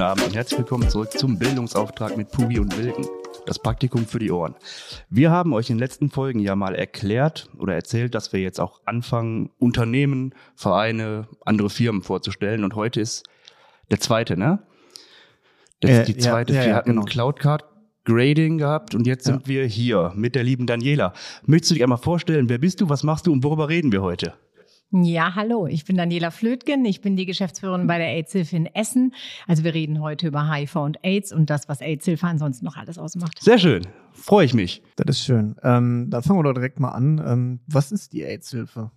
guten Abend und herzlich willkommen zurück zum Bildungsauftrag mit Pugi und Wilken. Das Praktikum für die Ohren. Wir haben euch in den letzten Folgen ja mal erklärt oder erzählt, dass wir jetzt auch anfangen, Unternehmen, Vereine, andere Firmen vorzustellen. Und heute ist der zweite, ne? Das Äh, ist die ja, zweite. ja, wir ja, hatten genau. Cloudcard Grading gehabt und jetzt sind wir hier mit der lieben Daniela. Möchtest du dich einmal vorstellen, wer bist du, was machst du und worüber reden wir heute? Ja, hallo, ich bin Daniela Flötgen, ich bin die Geschäftsführerin bei der AIDS-Hilfe in Essen. Also wir reden heute über HIV und AIDS und das, was AIDS-Hilfe ansonsten noch alles ausmacht. Sehr schön, freue ich mich. Das ist schön. Ähm, dann fangen wir doch direkt mal an. Ähm, was ist die AIDS-Hilfe?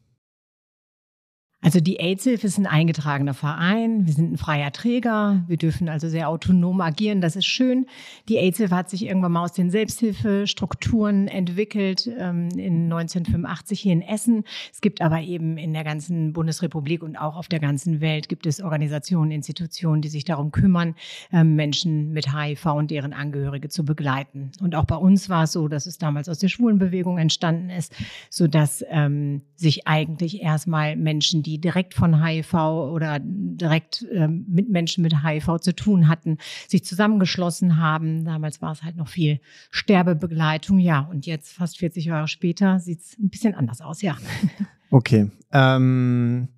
Also die AIDS-Hilfe ist ein eingetragener Verein, wir sind ein freier Träger, wir dürfen also sehr autonom agieren, das ist schön. Die AIDS-Hilfe hat sich irgendwann mal aus den Selbsthilfestrukturen entwickelt, ähm, in 1985 hier in Essen. Es gibt aber eben in der ganzen Bundesrepublik und auch auf der ganzen Welt gibt es Organisationen, Institutionen, die sich darum kümmern, ähm, Menschen mit HIV und deren Angehörige zu begleiten. Und auch bei uns war es so, dass es damals aus der Schwulenbewegung entstanden ist, so dass ähm, sich eigentlich erstmal Menschen, die direkt von HIV oder direkt ähm, mit Menschen mit HIV zu tun hatten, sich zusammengeschlossen haben. Damals war es halt noch viel Sterbebegleitung, ja. Und jetzt, fast 40 Jahre später, sieht es ein bisschen anders aus, ja. Okay. Ähm,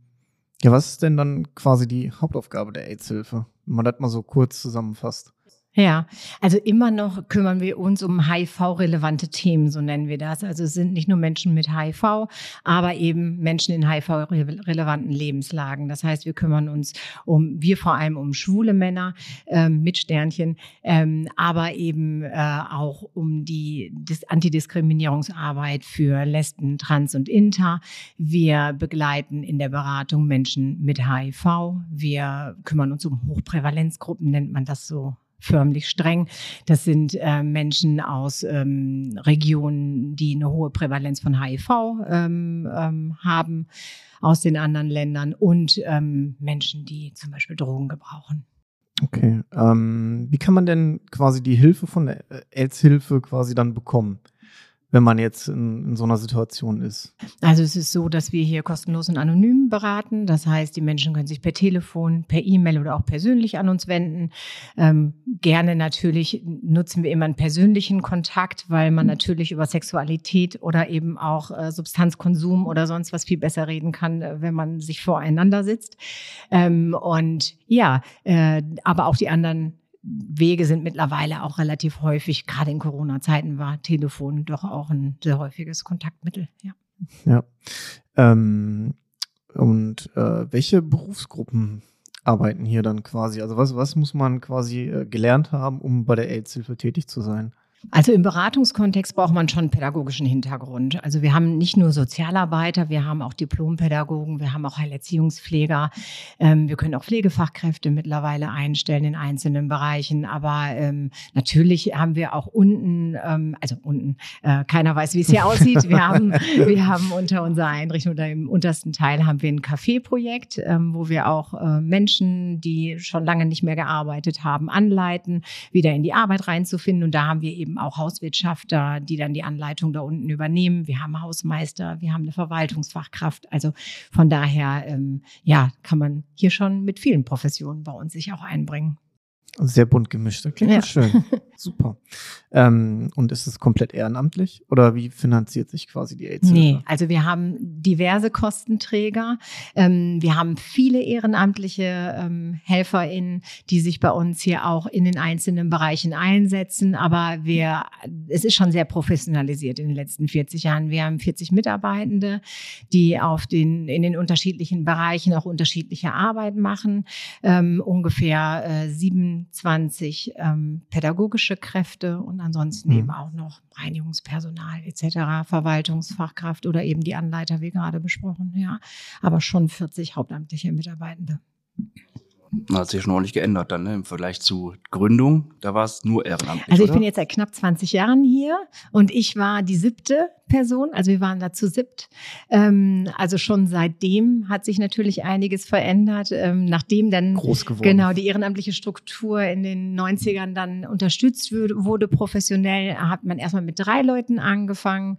ja, was ist denn dann quasi die Hauptaufgabe der AIDS-Hilfe? Wenn man das mal so kurz zusammenfasst. Ja, also immer noch kümmern wir uns um HIV-relevante Themen, so nennen wir das. Also es sind nicht nur Menschen mit HIV, aber eben Menschen in HIV-relevanten Lebenslagen. Das heißt, wir kümmern uns um, wir vor allem um schwule Männer ähm, mit Sternchen, ähm, aber eben äh, auch um die Dis Antidiskriminierungsarbeit für Lesben, Trans und Inter. Wir begleiten in der Beratung Menschen mit HIV. Wir kümmern uns um Hochprävalenzgruppen, nennt man das so förmlich streng. Das sind äh, Menschen aus ähm, Regionen, die eine hohe Prävalenz von HIV ähm, ähm, haben aus den anderen Ländern und ähm, Menschen, die zum Beispiel Drogen gebrauchen. Okay. Ähm, wie kann man denn quasi die Hilfe von der AIDS-Hilfe quasi dann bekommen, wenn man jetzt in, in so einer Situation ist? Also es ist so, dass wir hier kostenlos und anonym beraten. Das heißt, die Menschen können sich per Telefon, per E-Mail oder auch persönlich an uns wenden. Ähm, gerne natürlich nutzen wir immer einen persönlichen Kontakt, weil man natürlich über Sexualität oder eben auch äh, Substanzkonsum oder sonst was viel besser reden kann, äh, wenn man sich voreinander sitzt. Ähm, und ja, äh, aber auch die anderen Wege sind mittlerweile auch relativ häufig, gerade in Corona-Zeiten war Telefon doch auch ein sehr häufiges Kontaktmittel. Ja. Ja. Ähm, und äh, welche Berufsgruppen arbeiten hier dann quasi? Also was, was muss man quasi äh, gelernt haben, um bei der AIDS-Hilfe tätig zu sein? Also im Beratungskontext braucht man schon einen pädagogischen Hintergrund. Also wir haben nicht nur Sozialarbeiter, wir haben auch Diplompädagogen, wir haben auch Heilerziehungspfleger, ähm, wir können auch Pflegefachkräfte mittlerweile einstellen in einzelnen Bereichen. Aber ähm, natürlich haben wir auch unten, ähm, also unten, äh, keiner weiß, wie es hier aussieht. Wir haben, wir haben unter unserer Einrichtung oder im untersten Teil haben wir ein Café-Projekt, ähm, wo wir auch äh, Menschen, die schon lange nicht mehr gearbeitet haben, anleiten, wieder in die Arbeit reinzufinden. Und da haben wir eben auch Hauswirtschafter, die dann die Anleitung da unten übernehmen. Wir haben Hausmeister, wir haben eine Verwaltungsfachkraft. Also von daher, ähm, ja, kann man hier schon mit vielen Professionen bei uns sich auch einbringen. Sehr bunt gemischt. Das klingt Ja. schön. Super. Ähm, und ist es komplett ehrenamtlich oder wie finanziert sich quasi die AIDS-Hilfe? Nee, also wir haben diverse Kostenträger. Ähm, wir haben viele ehrenamtliche ähm, HelferInnen, die sich bei uns hier auch in den einzelnen Bereichen einsetzen. Aber wir, es ist schon sehr professionalisiert in den letzten 40 Jahren. Wir haben 40 Mitarbeitende, die auf den, in den unterschiedlichen Bereichen auch unterschiedliche Arbeit machen. Ähm, ungefähr äh, 27 ähm, pädagogische Kräfte und ansonsten Mhm. eben auch noch Reinigungspersonal etc., Verwaltungsfachkraft oder eben die Anleiter, wie gerade besprochen, ja. Aber schon 40 hauptamtliche Mitarbeitende. Hat sich schon ordentlich geändert dann, ne? Im Vergleich zu Gründung, da war es nur ehrenamtlich. Also ich oder? bin jetzt seit knapp 20 Jahren hier und ich war die siebte Kontaktperson. Also wir waren da zu siebt. Ähm, also schon seitdem hat sich natürlich einiges verändert. Ähm, nachdem dann Groß geworden. genau die ehrenamtliche Struktur in den 90ern dann unterstützt wurde, wurde professionell, hat man erstmal mit drei Leuten angefangen.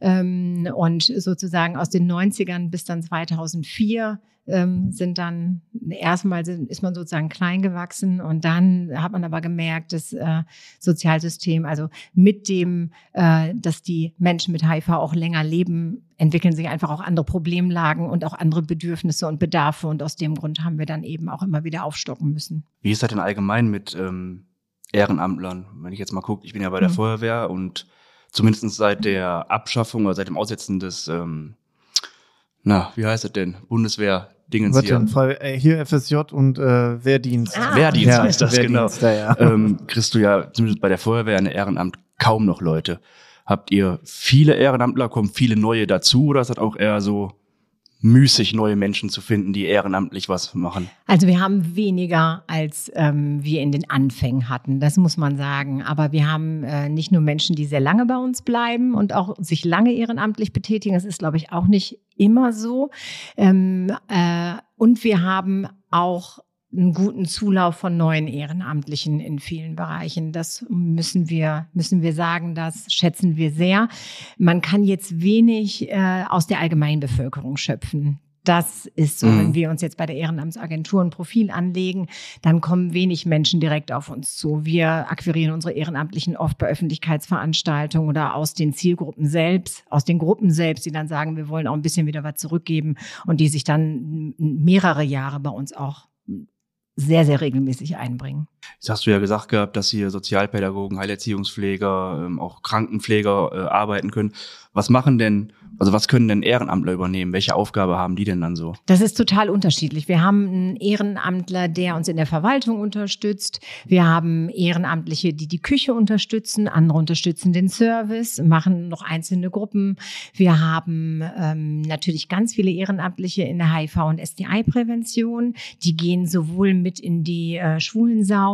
Ähm, und sozusagen aus den 90ern bis dann 2004 ähm, sind dann erstmal sind, ist man sozusagen klein gewachsen und dann hat man aber gemerkt, das äh, Sozialsystem, also mit dem, äh, dass die Menschen mit HIV auch länger leben, entwickeln sich einfach auch andere Problemlagen und auch andere Bedürfnisse und Bedarfe und aus dem Grund haben wir dann eben auch immer wieder aufstocken müssen. Wie ist das denn allgemein mit ähm, Ehrenamtlern? Wenn ich jetzt mal gucke, ich bin ja bei der Mhm. Feuerwehr und zumindest seit der Abschaffung oder seit dem Aussetzen des, ähm, na, wie heißt das denn? Bundeswehr-Dingens Warte, hier. äh, hier FSJ und äh, Wehrdienst. Ah. Wehrdienst Ja, heißt das, genau. Wehrdienst, Ja, ja. ähm, kriegst du ja zumindest bei der Feuerwehr eine Ehrenamt kaum noch Leute. Habt ihr viele Ehrenamtler, kommen viele neue dazu oder ist das auch eher so müßig, neue Menschen zu finden, die ehrenamtlich was machen? Also wir haben weniger, als ähm, wir in den Anfängen hatten, das muss man sagen. Aber wir haben äh, nicht nur Menschen, die sehr lange bei uns bleiben und auch sich lange ehrenamtlich betätigen. Das ist, glaube ich, auch nicht immer so. Ähm, äh, und wir haben auch einen guten Zulauf von neuen Ehrenamtlichen in vielen Bereichen. Das müssen wir, müssen wir sagen, das schätzen wir sehr. Man kann jetzt wenig äh, aus der Allgemeinbevölkerung schöpfen. Das ist so, Mhm. wenn wir uns jetzt bei der Ehrenamtsagentur ein Profil anlegen, dann kommen wenig Menschen direkt auf uns zu. Wir akquirieren unsere Ehrenamtlichen oft bei Öffentlichkeitsveranstaltungen oder aus den Zielgruppen selbst, aus den Gruppen selbst, die dann sagen, wir wollen auch ein bisschen wieder was zurückgeben und die sich dann mehrere Jahre bei uns auch sehr, sehr regelmäßig einbringen. Jetzt hast du ja gesagt gehabt, dass hier Sozialpädagogen, Heilerziehungspfleger, ähm, auch Krankenpfleger äh, arbeiten können. Was machen denn, also was können denn Ehrenamtler übernehmen? Welche Aufgabe haben die denn dann so? Das ist total unterschiedlich. Wir haben einen Ehrenamtler, der uns in der Verwaltung unterstützt. Wir haben Ehrenamtliche, die die Küche unterstützen. Andere unterstützen den Service, machen noch einzelne Gruppen. Wir haben ähm, natürlich ganz viele Ehrenamtliche in der HIV- und STI-Prävention. Die gehen sowohl mit in die äh,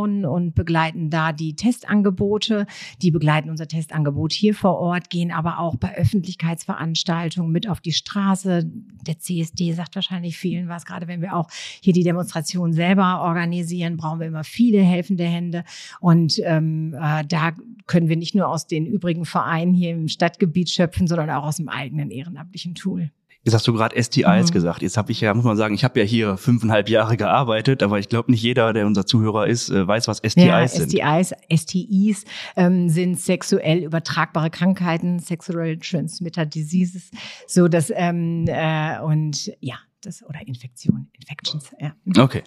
Schwulensaunen und begleiten da die Testangebote. Die begleiten unser Testangebot hier vor Ort, gehen aber auch bei Öffentlichkeitsveranstaltungen mit auf die Straße. Der CSD sagt wahrscheinlich vielen was, gerade wenn wir auch hier die Demonstration selber organisieren, brauchen wir immer viele helfende Hände. Und ähm, äh, da können wir nicht nur aus den übrigen Vereinen hier im Stadtgebiet schöpfen, sondern auch aus dem eigenen ehrenamtlichen Tool. Jetzt hast du gerade STIs Mhm. gesagt. Jetzt habe ich ja, muss man sagen, ich habe ja hier fünfeinhalb Jahre gearbeitet, aber ich glaube nicht jeder, der unser Zuhörer ist, äh, weiß, was STIs ja, sind. STIs, STIs ähm, sind sexuell übertragbare Krankheiten, Sexual Transmitter Diseases, so dass ähm, äh, und ja, das oder Infektion, Infections, ja. Okay,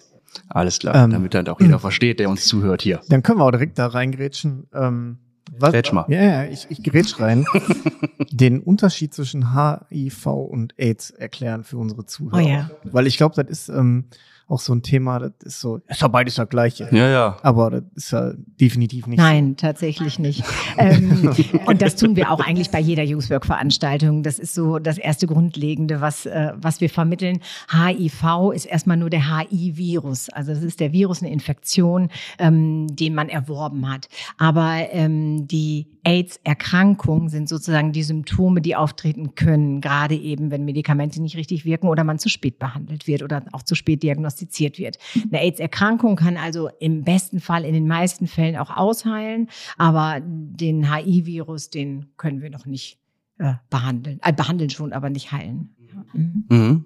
alles klar, Ähm, damit dann auch jeder versteht, der uns zuhört hier. Dann können wir auch direkt da reingrätschen. Ähm, was, Grätsch mal. Ja, ja, ich, ich grätsch rein. Den Unterschied zwischen HIV und AIDS erklären für unsere Zuhörer. Oh ja. Weil ich glaube, das ist ähm, auch so ein Thema, das ist so, ist ja beides das Gleiche. Ja, ja. Aber das ist ja definitiv nicht Nein, tatsächlich nicht. ähm, und das tun wir auch eigentlich bei jeder Youthwork-Veranstaltung. Das ist so das erste Grundlegende, was, äh, was wir vermitteln. HIV ist erstmal nur der HI-Virus. Also das ist der Virus, eine Infektion, ähm, den man erworben hat. Aber ähm, die AIDS-Erkrankung sind sozusagen die Symptome, die auftreten können, gerade eben, wenn Medikamente nicht richtig wirken oder man zu spät behandelt wird oder auch zu spät diagnostiziert wird. Eine AIDS-Erkrankung kann also im besten Fall in den meisten Fällen auch ausheilen, aber den HIV-Virus, den können wir noch nicht äh, behandeln. Äh, behandeln schon, aber nicht heilen. Mhm. Mhm.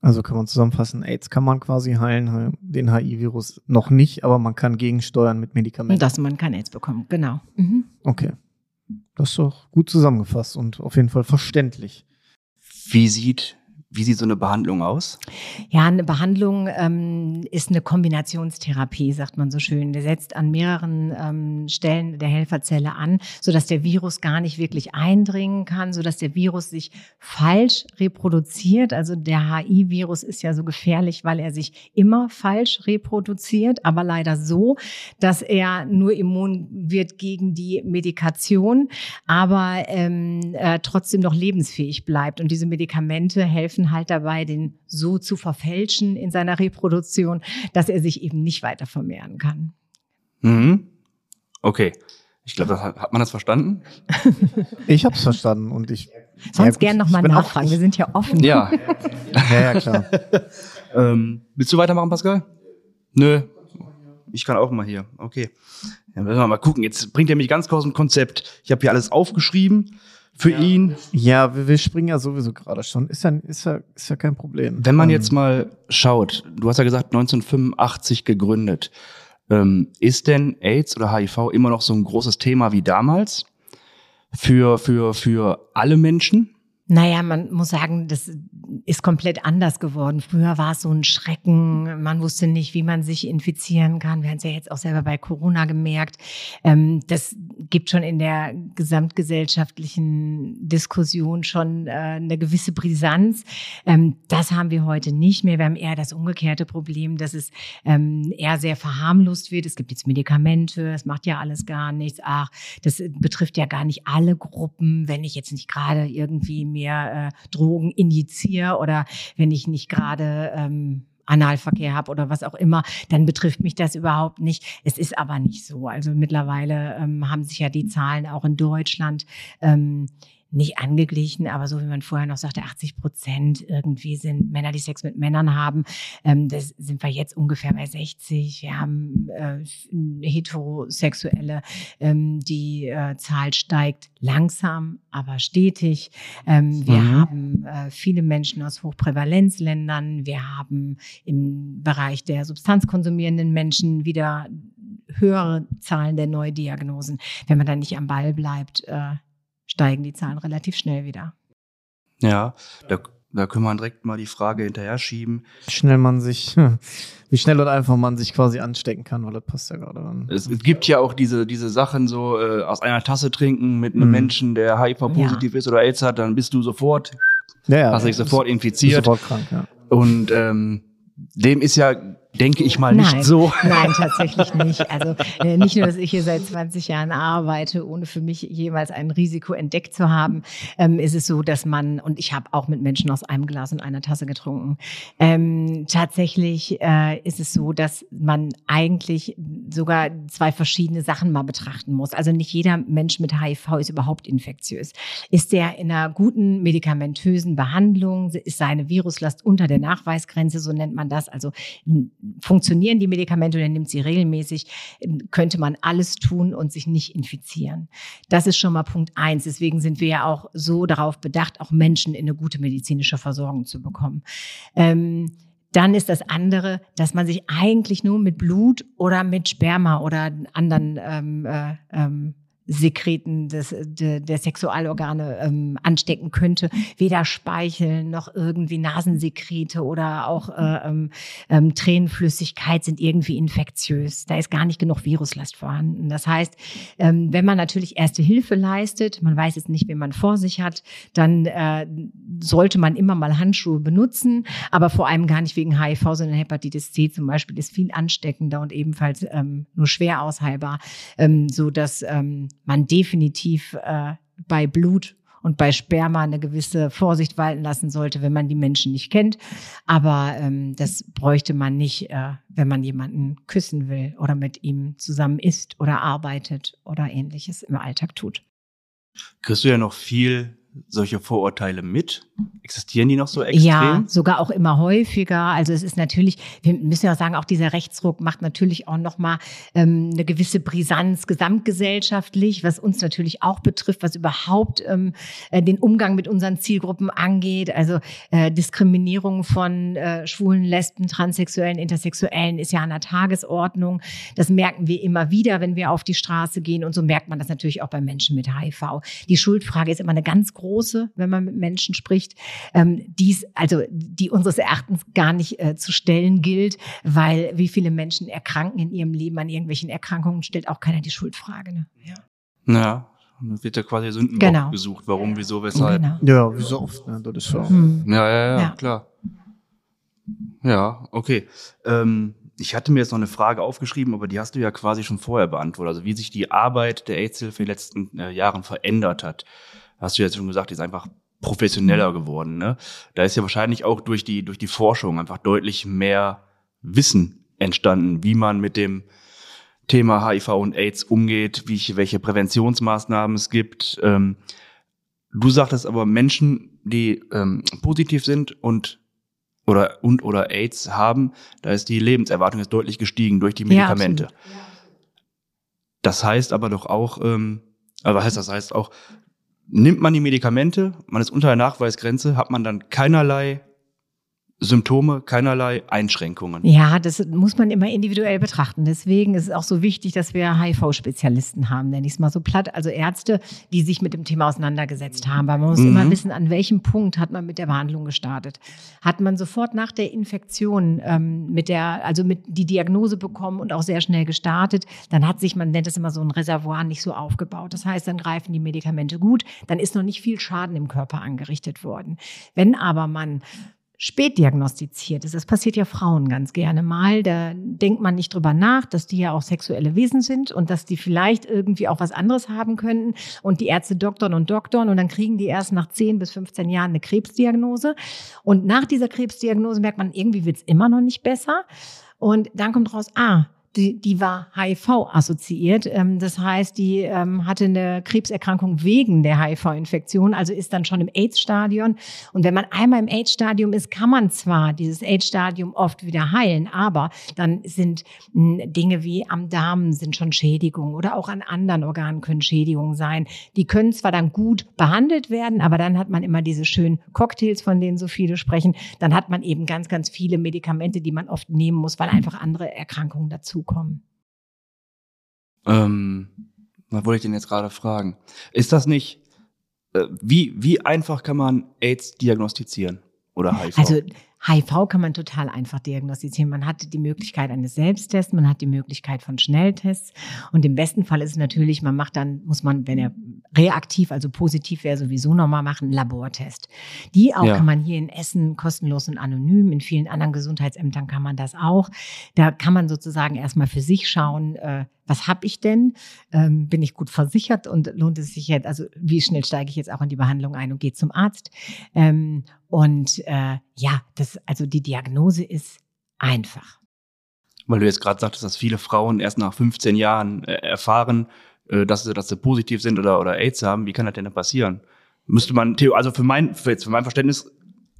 Also kann man zusammenfassen, AIDS kann man quasi heilen, den HIV-Virus noch nicht, aber man kann gegensteuern mit Medikamenten. Und dass man kein AIDS bekommt, genau. Mhm. Okay. Das ist doch gut zusammengefasst und auf jeden Fall verständlich. Wie sieht, wie sieht so eine Behandlung aus? Ja, eine Behandlung ähm, ist eine Kombinationstherapie, sagt man so schön. Der setzt an mehreren ähm, Stellen der Helferzelle an, sodass der Virus gar nicht wirklich eindringen kann, sodass der Virus sich falsch reproduziert. Also der HI-Virus ist ja so gefährlich, weil er sich immer falsch reproduziert, aber leider so, dass er nur immun wird gegen die Medikation, aber ähm, äh, trotzdem noch lebensfähig bleibt. Und diese Medikamente helfen halt dabei, den so zu verfälschen in seiner Reproduktion, dass er sich eben nicht weiter vermehren kann. Mhm. Okay. Ich glaube, hat, hat man das verstanden? Ich habe es verstanden und ich. Sonst ja, gern nochmal nachfragen. Auch, Wir sind ja offen. Ja. ja, ja, klar. ähm, willst du weitermachen, Pascal? Nö. Ich kann auch mal hier. Okay. Ja, müssen wir mal gucken. Jetzt bringt er mich ganz kurz ein Konzept. Ich habe hier alles aufgeschrieben für ja. ihn. Ja, wir, wir springen ja sowieso gerade schon. Ist ja, ist, ja, ist ja kein Problem. Wenn man ähm, jetzt mal schaut, du hast ja gesagt 1985 gegründet. Ähm, ist denn AIDS oder HIV immer noch so ein großes Thema wie damals? Für, für, für alle Menschen? Naja, man muss sagen, das ist komplett anders geworden. Früher war es so ein Schrecken. Man wusste nicht, wie man sich infizieren kann. Wir haben es ja jetzt auch selber bei Corona gemerkt. Ähm, das gibt schon in der gesamtgesellschaftlichen Diskussion schon äh, eine gewisse Brisanz. Ähm, das haben wir heute nicht mehr. Wir haben eher das umgekehrte Problem, dass es ähm, eher sehr verharmlost wird. Es gibt jetzt Medikamente, es macht ja alles gar nichts. Ach, das betrifft ja gar nicht alle Gruppen. Wenn ich jetzt nicht gerade irgendwie mehr äh, Drogen injiziere oder wenn ich nicht gerade ähm, Analverkehr habe oder was auch immer, dann betrifft mich das überhaupt nicht. Es ist aber nicht so. Also mittlerweile ähm, haben sich ja die Zahlen auch in Deutschland ähm, nicht angeglichen, aber so wie man vorher noch sagte, 80 Prozent irgendwie sind Männer, die Sex mit Männern haben. Ähm, das sind wir jetzt ungefähr bei 60. Wir haben äh, Heterosexuelle, ähm, die äh, Zahl steigt langsam, aber stetig. Ähm, wir mhm. haben äh, viele Menschen aus Hochprävalenzländern. Wir haben im Bereich der substanzkonsumierenden Menschen wieder höhere Zahlen der Neudiagnosen. Wenn man dann nicht am Ball bleibt, äh, steigen die Zahlen relativ schnell wieder. Ja, da, da können wir direkt mal die Frage hinterher schieben. Wie schnell man sich, wie schnell und einfach man sich quasi anstecken kann, weil das passt ja gerade an. Es, es gibt ja auch diese, diese Sachen so, äh, aus einer Tasse trinken mit einem mhm. Menschen, der HIV-positiv ja. ist oder AIDS hat, dann bist du sofort, ja, ja, hast dich sofort infiziert. Sofort krank, ja. Und ähm, dem ist ja denke ich mal nicht nein, so. Nein, tatsächlich nicht. Also äh, nicht nur, dass ich hier seit 20 Jahren arbeite, ohne für mich jemals ein Risiko entdeckt zu haben, ähm, ist es so, dass man, und ich habe auch mit Menschen aus einem Glas und einer Tasse getrunken, ähm, tatsächlich äh, ist es so, dass man eigentlich sogar zwei verschiedene Sachen mal betrachten muss. Also nicht jeder Mensch mit HIV ist überhaupt infektiös. Ist der in einer guten medikamentösen Behandlung, ist seine Viruslast unter der Nachweisgrenze, so nennt man das, also funktionieren die Medikamente oder nimmt sie regelmäßig, könnte man alles tun und sich nicht infizieren. Das ist schon mal Punkt eins. Deswegen sind wir ja auch so darauf bedacht, auch Menschen in eine gute medizinische Versorgung zu bekommen. Ähm, dann ist das andere, dass man sich eigentlich nur mit Blut oder mit Sperma oder anderen ähm, äh, ähm, Sekreten des, de, der Sexualorgane ähm, anstecken könnte. Weder Speichel noch irgendwie Nasensekrete oder auch äh, ähm, ähm, Tränenflüssigkeit sind irgendwie infektiös. Da ist gar nicht genug Viruslast vorhanden. Das heißt, ähm, wenn man natürlich erste Hilfe leistet, man weiß jetzt nicht, wen man vor sich hat, dann äh, sollte man immer mal Handschuhe benutzen, aber vor allem gar nicht wegen HIV, sondern Hepatitis C zum Beispiel ist viel ansteckender und ebenfalls ähm, nur schwer ausheilbar, ähm, so dass ähm, man definitiv äh, bei Blut und bei Sperma eine gewisse Vorsicht walten lassen sollte, wenn man die Menschen nicht kennt. Aber ähm, das bräuchte man nicht, äh, wenn man jemanden küssen will oder mit ihm zusammen isst oder arbeitet oder ähnliches im Alltag tut. Kriegst du ja noch viel solche Vorurteile mit? Existieren die noch so extrem? Ja, sogar auch immer häufiger. Also es ist natürlich, wir müssen ja sagen, auch dieser Rechtsruck macht natürlich auch nochmal ähm, eine gewisse Brisanz gesamtgesellschaftlich, was uns natürlich auch betrifft, was überhaupt ähm, äh, den Umgang mit unseren Zielgruppen angeht. Also äh, Diskriminierung von äh, Schwulen, Lesben, Transsexuellen, Intersexuellen ist ja an der Tagesordnung. Das merken wir immer wieder, wenn wir auf die Straße gehen. Und so merkt man das natürlich auch bei Menschen mit HIV. Die Schuldfrage ist immer eine ganz große große, wenn man mit Menschen spricht, ähm, dies, also die unseres Erachtens gar nicht äh, zu stellen gilt, weil wie viele Menschen erkranken in ihrem Leben an irgendwelchen Erkrankungen, stellt auch keiner die Schuldfrage. Ne? Ja. Ja, dann wird ja quasi Sündenbock genau. gesucht. Warum, wieso, weshalb? Genau. Ja, wie so oft. Ne? Das ist so. Hm. Ja, ja, ja, ja, klar. Ja, okay. Ähm, ich hatte mir jetzt noch eine Frage aufgeschrieben, aber die hast du ja quasi schon vorher beantwortet. Also wie sich die Arbeit der AIDS-Hilfe in den letzten äh, Jahren verändert hat hast du jetzt schon gesagt, ist einfach professioneller geworden. Ne? Da ist ja wahrscheinlich auch durch die, durch die Forschung einfach deutlich mehr Wissen entstanden, wie man mit dem Thema HIV und AIDS umgeht, wie, welche Präventionsmaßnahmen es gibt. Ähm, du sagtest aber Menschen, die ähm, positiv sind und oder und oder AIDS haben, da ist die Lebenserwartung jetzt deutlich gestiegen durch die Medikamente. Ja, das heißt aber doch auch, ähm, aber heißt das heißt auch, nimmt man die Medikamente, man ist unter der Nachweisgrenze, hat man dann keinerlei Symptome, keinerlei Einschränkungen. Ja, das muss man immer individuell betrachten. Deswegen ist es auch so wichtig, dass wir HIV-Spezialisten haben, nenne ich es mal so platt. Also Ärzte, die sich mit dem Thema auseinandergesetzt haben. Weil man muss mhm. immer wissen, an welchem Punkt hat man mit der Behandlung gestartet. Hat man sofort nach der Infektion ähm, mit der, also mit die Diagnose bekommen und auch sehr schnell gestartet, dann hat sich, man nennt es immer so ein Reservoir, nicht so aufgebaut. Das heißt, dann greifen die Medikamente gut, dann ist noch nicht viel Schaden im Körper angerichtet worden. Wenn aber man spät diagnostiziert ist. Das passiert ja Frauen ganz gerne mal. Da denkt man nicht drüber nach, dass die ja auch sexuelle Wesen sind und dass die vielleicht irgendwie auch was anderes haben könnten. Und die Ärzte doktern und doktern und dann kriegen die erst nach 10 bis 15 Jahren eine Krebsdiagnose. Und nach dieser Krebsdiagnose merkt man, irgendwie wird es immer noch nicht besser. Und dann kommt raus, ah, die, die war HIV assoziiert. Ähm, das heißt, die ähm, hatte eine Krebserkrankung wegen der HIV-Infektion, also ist dann schon im AIDS-Stadion. Und wenn man einmal im AIDS-Stadium ist, kann man zwar dieses AIDS-Stadium oft wieder heilen, aber dann sind hm, Dinge wie am Darm sind schon Schädigungen oder auch an anderen Organen können Schädigungen sein. Die können zwar dann gut behandelt werden, aber dann hat man immer diese schönen Cocktails, von denen so viele sprechen. Dann hat man eben ganz, ganz viele Medikamente, die man oft nehmen muss, weil einfach andere Erkrankungen dazu dazukommen. Ähm, was wollte ich denn jetzt gerade fragen? Ist das nicht, äh, wie, wie einfach kann man AIDS diagnostizieren oder HIV? Also HIV kann man total einfach diagnostizieren. Man hat die Möglichkeit eines Selbsttests, man hat die Möglichkeit von Schnelltests. Und im besten Fall ist es natürlich, man macht dann, muss man, wenn er reaktiv, also positiv wäre, sowieso nochmal machen, einen Labortest. Die auch ja. kann man hier in Essen kostenlos und anonym. In vielen anderen Gesundheitsämtern kann man das auch. Da kann man sozusagen erstmal für sich schauen, äh, was habe ich denn? Ähm, bin ich gut versichert und lohnt es sich jetzt, also wie schnell steige ich jetzt auch in die Behandlung ein und gehe zum Arzt? Ähm, und äh, ja, das, also die Diagnose ist einfach. Weil du jetzt gerade sagtest, dass viele Frauen erst nach 15 Jahren äh, erfahren, äh, dass, sie, dass sie positiv sind oder, oder AIDS haben. Wie kann das denn passieren? Müsste man, also für mein, für, jetzt für mein Verständnis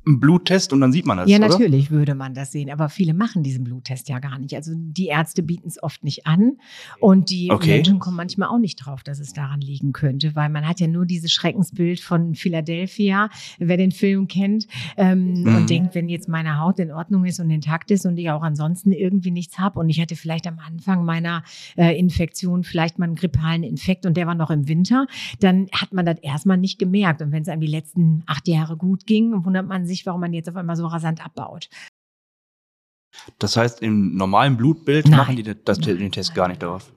einen Bluttest und dann sieht man das. Ja, oder? natürlich würde man das sehen, aber viele machen diesen Bluttest ja gar nicht. Also die Ärzte bieten es oft nicht an und die okay. Menschen kommen manchmal auch nicht drauf, dass es daran liegen könnte, weil man hat ja nur dieses Schreckensbild von Philadelphia, wer den Film kennt, ähm, mhm. und denkt, wenn jetzt meine Haut in Ordnung ist und intakt ist und ich auch ansonsten irgendwie nichts habe und ich hatte vielleicht am Anfang meiner äh, Infektion vielleicht mal einen grippalen Infekt und der war noch im Winter, dann hat man das erstmal nicht gemerkt. Und wenn es einem die letzten acht Jahre gut ging, wundert man sich, sich, warum man jetzt auf einmal so rasant abbaut. Das heißt, im normalen Blutbild Nein. machen die das, den Test gar nicht darauf.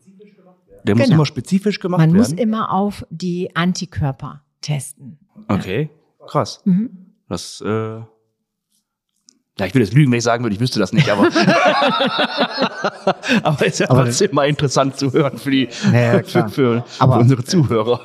Der genau. muss immer spezifisch gemacht man werden. Man muss immer auf die Antikörper testen. Okay, krass. Mhm. Das, äh, ja, ich würde jetzt lügen, wenn ich sagen würde, ich wüsste das nicht, aber, aber ist ja aber trotzdem mal interessant zu hören für die, ja, für, für, für unsere Zuhörer.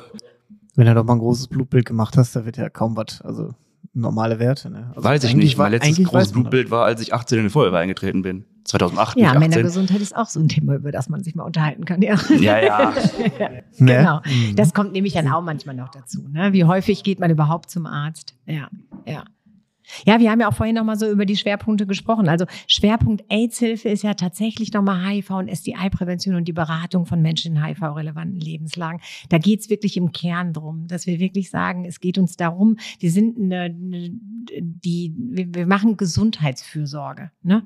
Wenn du doch mal ein großes Blutbild gemacht hast, da wird ja kaum was, also normale Werte. Ne? Also weiß ich nicht. Mein letztes großes Blutbild war, als ich 18 in die Feuerwehr eingetreten bin. 2008. Ja, Männergesundheit ist auch so ein Thema, über das man sich mal unterhalten kann. Ja, ja. ja. genau. Mhm. Das kommt nämlich dann auch manchmal noch dazu. Ne? Wie häufig geht man überhaupt zum Arzt? Ja, ja. Ja, wir haben ja auch vorhin nochmal so über die Schwerpunkte gesprochen. Also Schwerpunkt AIDS-Hilfe ist ja tatsächlich nochmal HIV und SDI-Prävention und die Beratung von Menschen in HIV-relevanten Lebenslagen. Da geht's wirklich im Kern drum, dass wir wirklich sagen, es geht uns darum, wir sind eine, eine die, wir machen Gesundheitsfürsorge. Ne?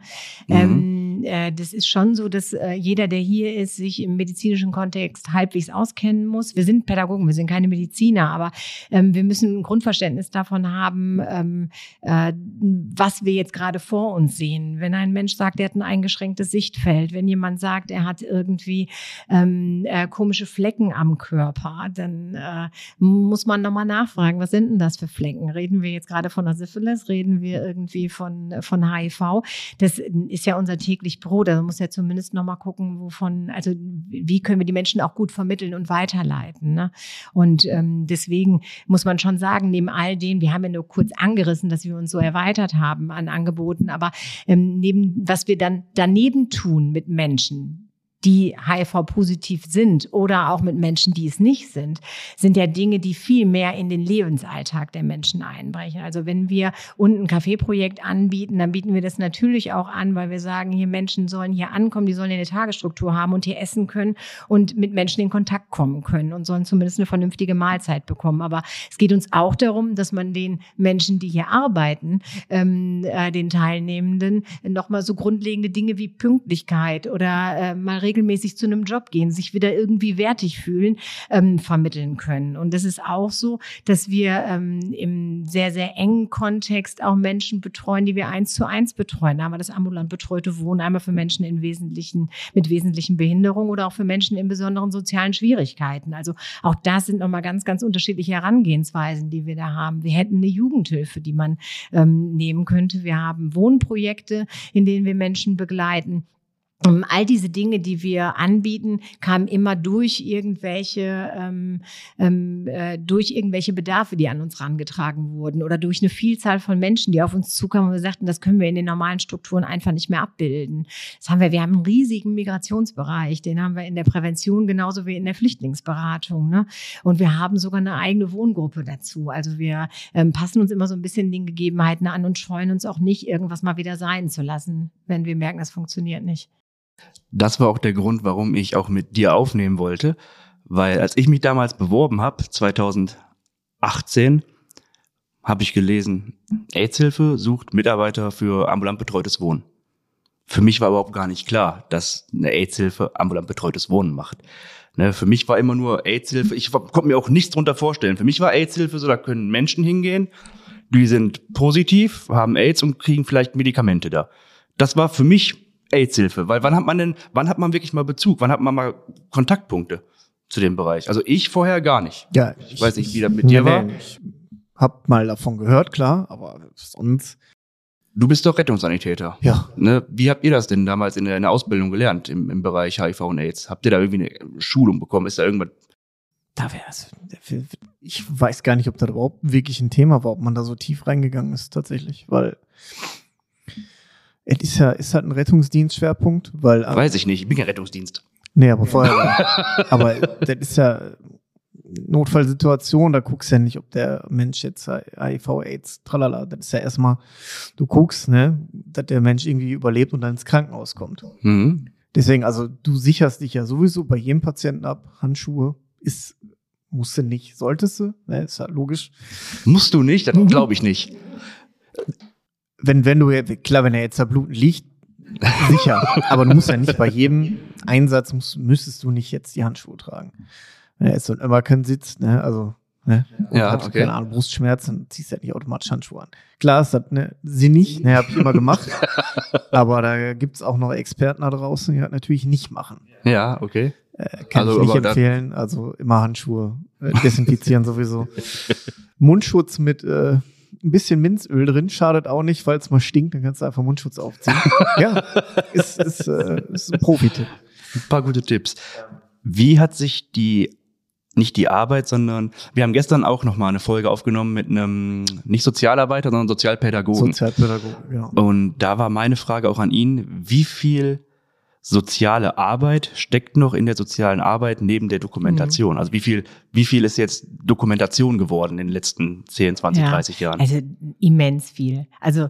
Mhm. Ähm, äh, das ist schon so, dass äh, jeder, der hier ist, sich im medizinischen Kontext halbwegs auskennen muss. Wir sind Pädagogen, wir sind keine Mediziner, aber ähm, wir müssen ein Grundverständnis davon haben, ähm, äh, was wir jetzt gerade vor uns sehen. Wenn ein Mensch sagt, er hat ein eingeschränktes Sichtfeld, wenn jemand sagt, er hat irgendwie ähm, äh, komische Flecken am Körper, dann äh, muss man nochmal nachfragen, was sind denn das für Flecken? Reden wir jetzt gerade von einer Syphilis, reden wir irgendwie von, von HIV? Das ist ja unser täglich Brot. Da muss ja zumindest nochmal gucken, wovon, also wie können wir die Menschen auch gut vermitteln und weiterleiten. Ne? Und ähm, deswegen muss man schon sagen, neben all dem, wir haben ja nur kurz angerissen, dass wir uns so erweitert haben an Angeboten. Aber ähm, neben, was wir dann daneben tun mit Menschen, die HIV-positiv sind oder auch mit Menschen, die es nicht sind, sind ja Dinge, die viel mehr in den Lebensalltag der Menschen einbrechen. Also wenn wir unten ein Kaffeeprojekt anbieten, dann bieten wir das natürlich auch an, weil wir sagen, hier Menschen sollen hier ankommen, die sollen eine Tagesstruktur haben und hier essen können und mit Menschen in Kontakt kommen können und sollen zumindest eine vernünftige Mahlzeit bekommen. Aber es geht uns auch darum, dass man den Menschen, die hier arbeiten, ähm, äh, den Teilnehmenden, nochmal so grundlegende Dinge wie Pünktlichkeit oder äh, mal regelmäßig zu einem Job gehen, sich wieder irgendwie wertig fühlen, ähm, vermitteln können. Und das ist auch so, dass wir ähm, im sehr, sehr engen Kontext auch Menschen betreuen, die wir eins zu eins betreuen. Da das ambulant betreute Wohnen einmal für Menschen in wesentlichen, mit wesentlichen Behinderungen oder auch für Menschen in besonderen sozialen Schwierigkeiten. Also auch das sind nochmal ganz, ganz unterschiedliche Herangehensweisen, die wir da haben. Wir hätten eine Jugendhilfe, die man ähm, nehmen könnte. Wir haben Wohnprojekte, in denen wir Menschen begleiten. Um, all diese Dinge, die wir anbieten, kamen immer durch irgendwelche ähm, ähm, äh, durch irgendwelche Bedarfe, die an uns rangetragen wurden oder durch eine Vielzahl von Menschen, die auf uns zukamen und wir sagten, das können wir in den normalen Strukturen einfach nicht mehr abbilden. Das haben wir. Wir haben einen riesigen Migrationsbereich, den haben wir in der Prävention genauso wie in der Flüchtlingsberatung. Ne? Und wir haben sogar eine eigene Wohngruppe dazu. Also wir ähm, passen uns immer so ein bisschen den Gegebenheiten an und scheuen uns auch nicht, irgendwas mal wieder sein zu lassen, wenn wir merken, das funktioniert nicht. Das war auch der Grund, warum ich auch mit dir aufnehmen wollte, weil als ich mich damals beworben habe, 2018, habe ich gelesen, AIDS-Hilfe sucht Mitarbeiter für ambulant betreutes Wohnen. Für mich war überhaupt gar nicht klar, dass eine AIDS-Hilfe ambulant betreutes Wohnen macht. Ne, für mich war immer nur AIDS-Hilfe, ich konnte mir auch nichts drunter vorstellen. Für mich war AIDS-Hilfe so, da können Menschen hingehen, die sind positiv, haben AIDS und kriegen vielleicht Medikamente da. Das war für mich AIDS-Hilfe? Weil wann hat man denn, wann hat man wirklich mal Bezug? Wann hat man mal Kontaktpunkte zu dem Bereich? Also ich vorher gar nicht. Ja, ich, ich weiß nicht, wie das mit dir war. Ich hab mal davon gehört, klar, aber sonst. Du bist doch Rettungssanitäter. Ja. Ne? Wie habt ihr das denn damals in der, in der Ausbildung gelernt im, im Bereich HIV und AIDS? Habt ihr da irgendwie eine Schulung bekommen? Ist da irgendwas da wäre es. Ich weiß gar nicht, ob das überhaupt wirklich ein Thema war, ob man da so tief reingegangen ist tatsächlich, weil es ist ja ist halt ein Rettungsdienstschwerpunkt, weil. Weiß ich nicht, ich bin ja Rettungsdienst. Nee, aber vorher. aber das ist ja Notfallsituation, da guckst du ja nicht, ob der Mensch jetzt HIV, AIDS, tralala, das ist ja erstmal, du guckst, ne, dass der Mensch irgendwie überlebt und dann ins Krankenhaus kommt. Mhm. Deswegen, also du sicherst dich ja sowieso bei jedem Patienten ab, Handschuhe ist, musst du nicht, solltest du, ne, ist ja logisch. Musst du nicht, das glaube ich nicht wenn, wenn du, klar, wenn er jetzt verbluten liegt, sicher. aber du musst ja nicht bei jedem Einsatz, musst, müsstest du nicht jetzt die Handschuhe tragen. Wenn er jetzt so immer kein Sitz, ne, also, ne, ja, hat, okay. keine Ahnung, Brustschmerzen, ziehst du ja nicht automatisch Handschuhe an. Klar ist das, ne, sinnig, ne, hab ich immer gemacht. aber da gibt's auch noch Experten da draußen, die das natürlich nicht machen. Ja, okay. Äh, kann also, ich nicht empfehlen. Also immer Handschuhe äh, desinfizieren sowieso. Mundschutz mit äh, ein bisschen Minzöl drin, schadet auch nicht, weil es mal stinkt, dann kannst du einfach Mundschutz aufziehen. ja, ist, ist, äh, ist ein Profi-Tipp. Ein paar gute Tipps. Wie hat sich die nicht die Arbeit, sondern wir haben gestern auch noch mal eine Folge aufgenommen mit einem nicht Sozialarbeiter, sondern Sozialpädagogen. Sozialpädagogen, ja. Und da war meine Frage auch an ihn, wie viel soziale Arbeit steckt noch in der sozialen Arbeit neben der Dokumentation? Mhm. Also wie viel, wie viel ist jetzt Dokumentation geworden in den letzten 10, 20, ja, 30 Jahren? Also immens viel. Also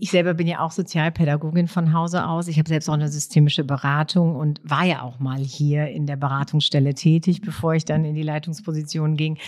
ich selber bin ja auch Sozialpädagogin von Hause aus. Ich habe selbst auch eine systemische Beratung und war ja auch mal hier in der Beratungsstelle tätig, bevor ich dann in die Leitungsposition ging.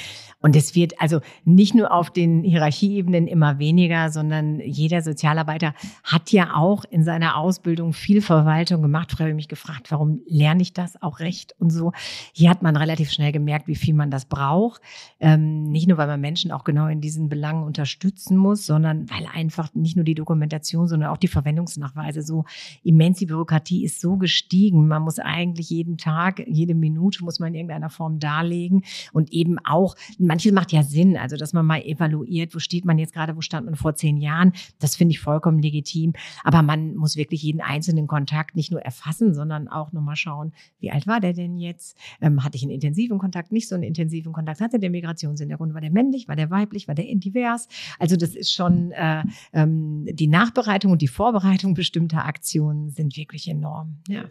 Und es wird also nicht nur auf den Hierarchieebenen immer weniger, sondern jeder Sozialarbeiter hat ja auch in seiner Ausbildung viel Verwaltung gemacht. Früher habe ich mich gefragt, warum lerne ich das auch recht und so. Hier hat man relativ schnell gemerkt, wie viel man das braucht. Ähm, nicht nur, weil man Menschen auch genau in diesen Belangen unterstützen muss, sondern weil einfach nicht nur die Dokumentation, sondern auch die Verwendungsnachweise so immens. Die Bürokratie ist so gestiegen. Man muss eigentlich jeden Tag, jede Minute muss man in irgendeiner Form darlegen und eben auch manches macht ja Sinn, also dass man mal evaluiert, wo steht man jetzt gerade, wo stand man vor zehn Jahren. Das finde ich vollkommen legitim. Aber man muss wirklich jeden einzelnen Kontakt nicht nur erfassen, sondern auch nochmal schauen, wie alt war der denn jetzt? Ähm, hatte ich einen intensiven Kontakt, nicht so einen intensiven Kontakt? Hatte der Migrationshintergrund? War der männlich? War der weiblich? War der indivers? Also das ist schon äh, ähm, die Nachbereitung und die Vorbereitung bestimmter Aktionen sind wirklich enorm. Ja.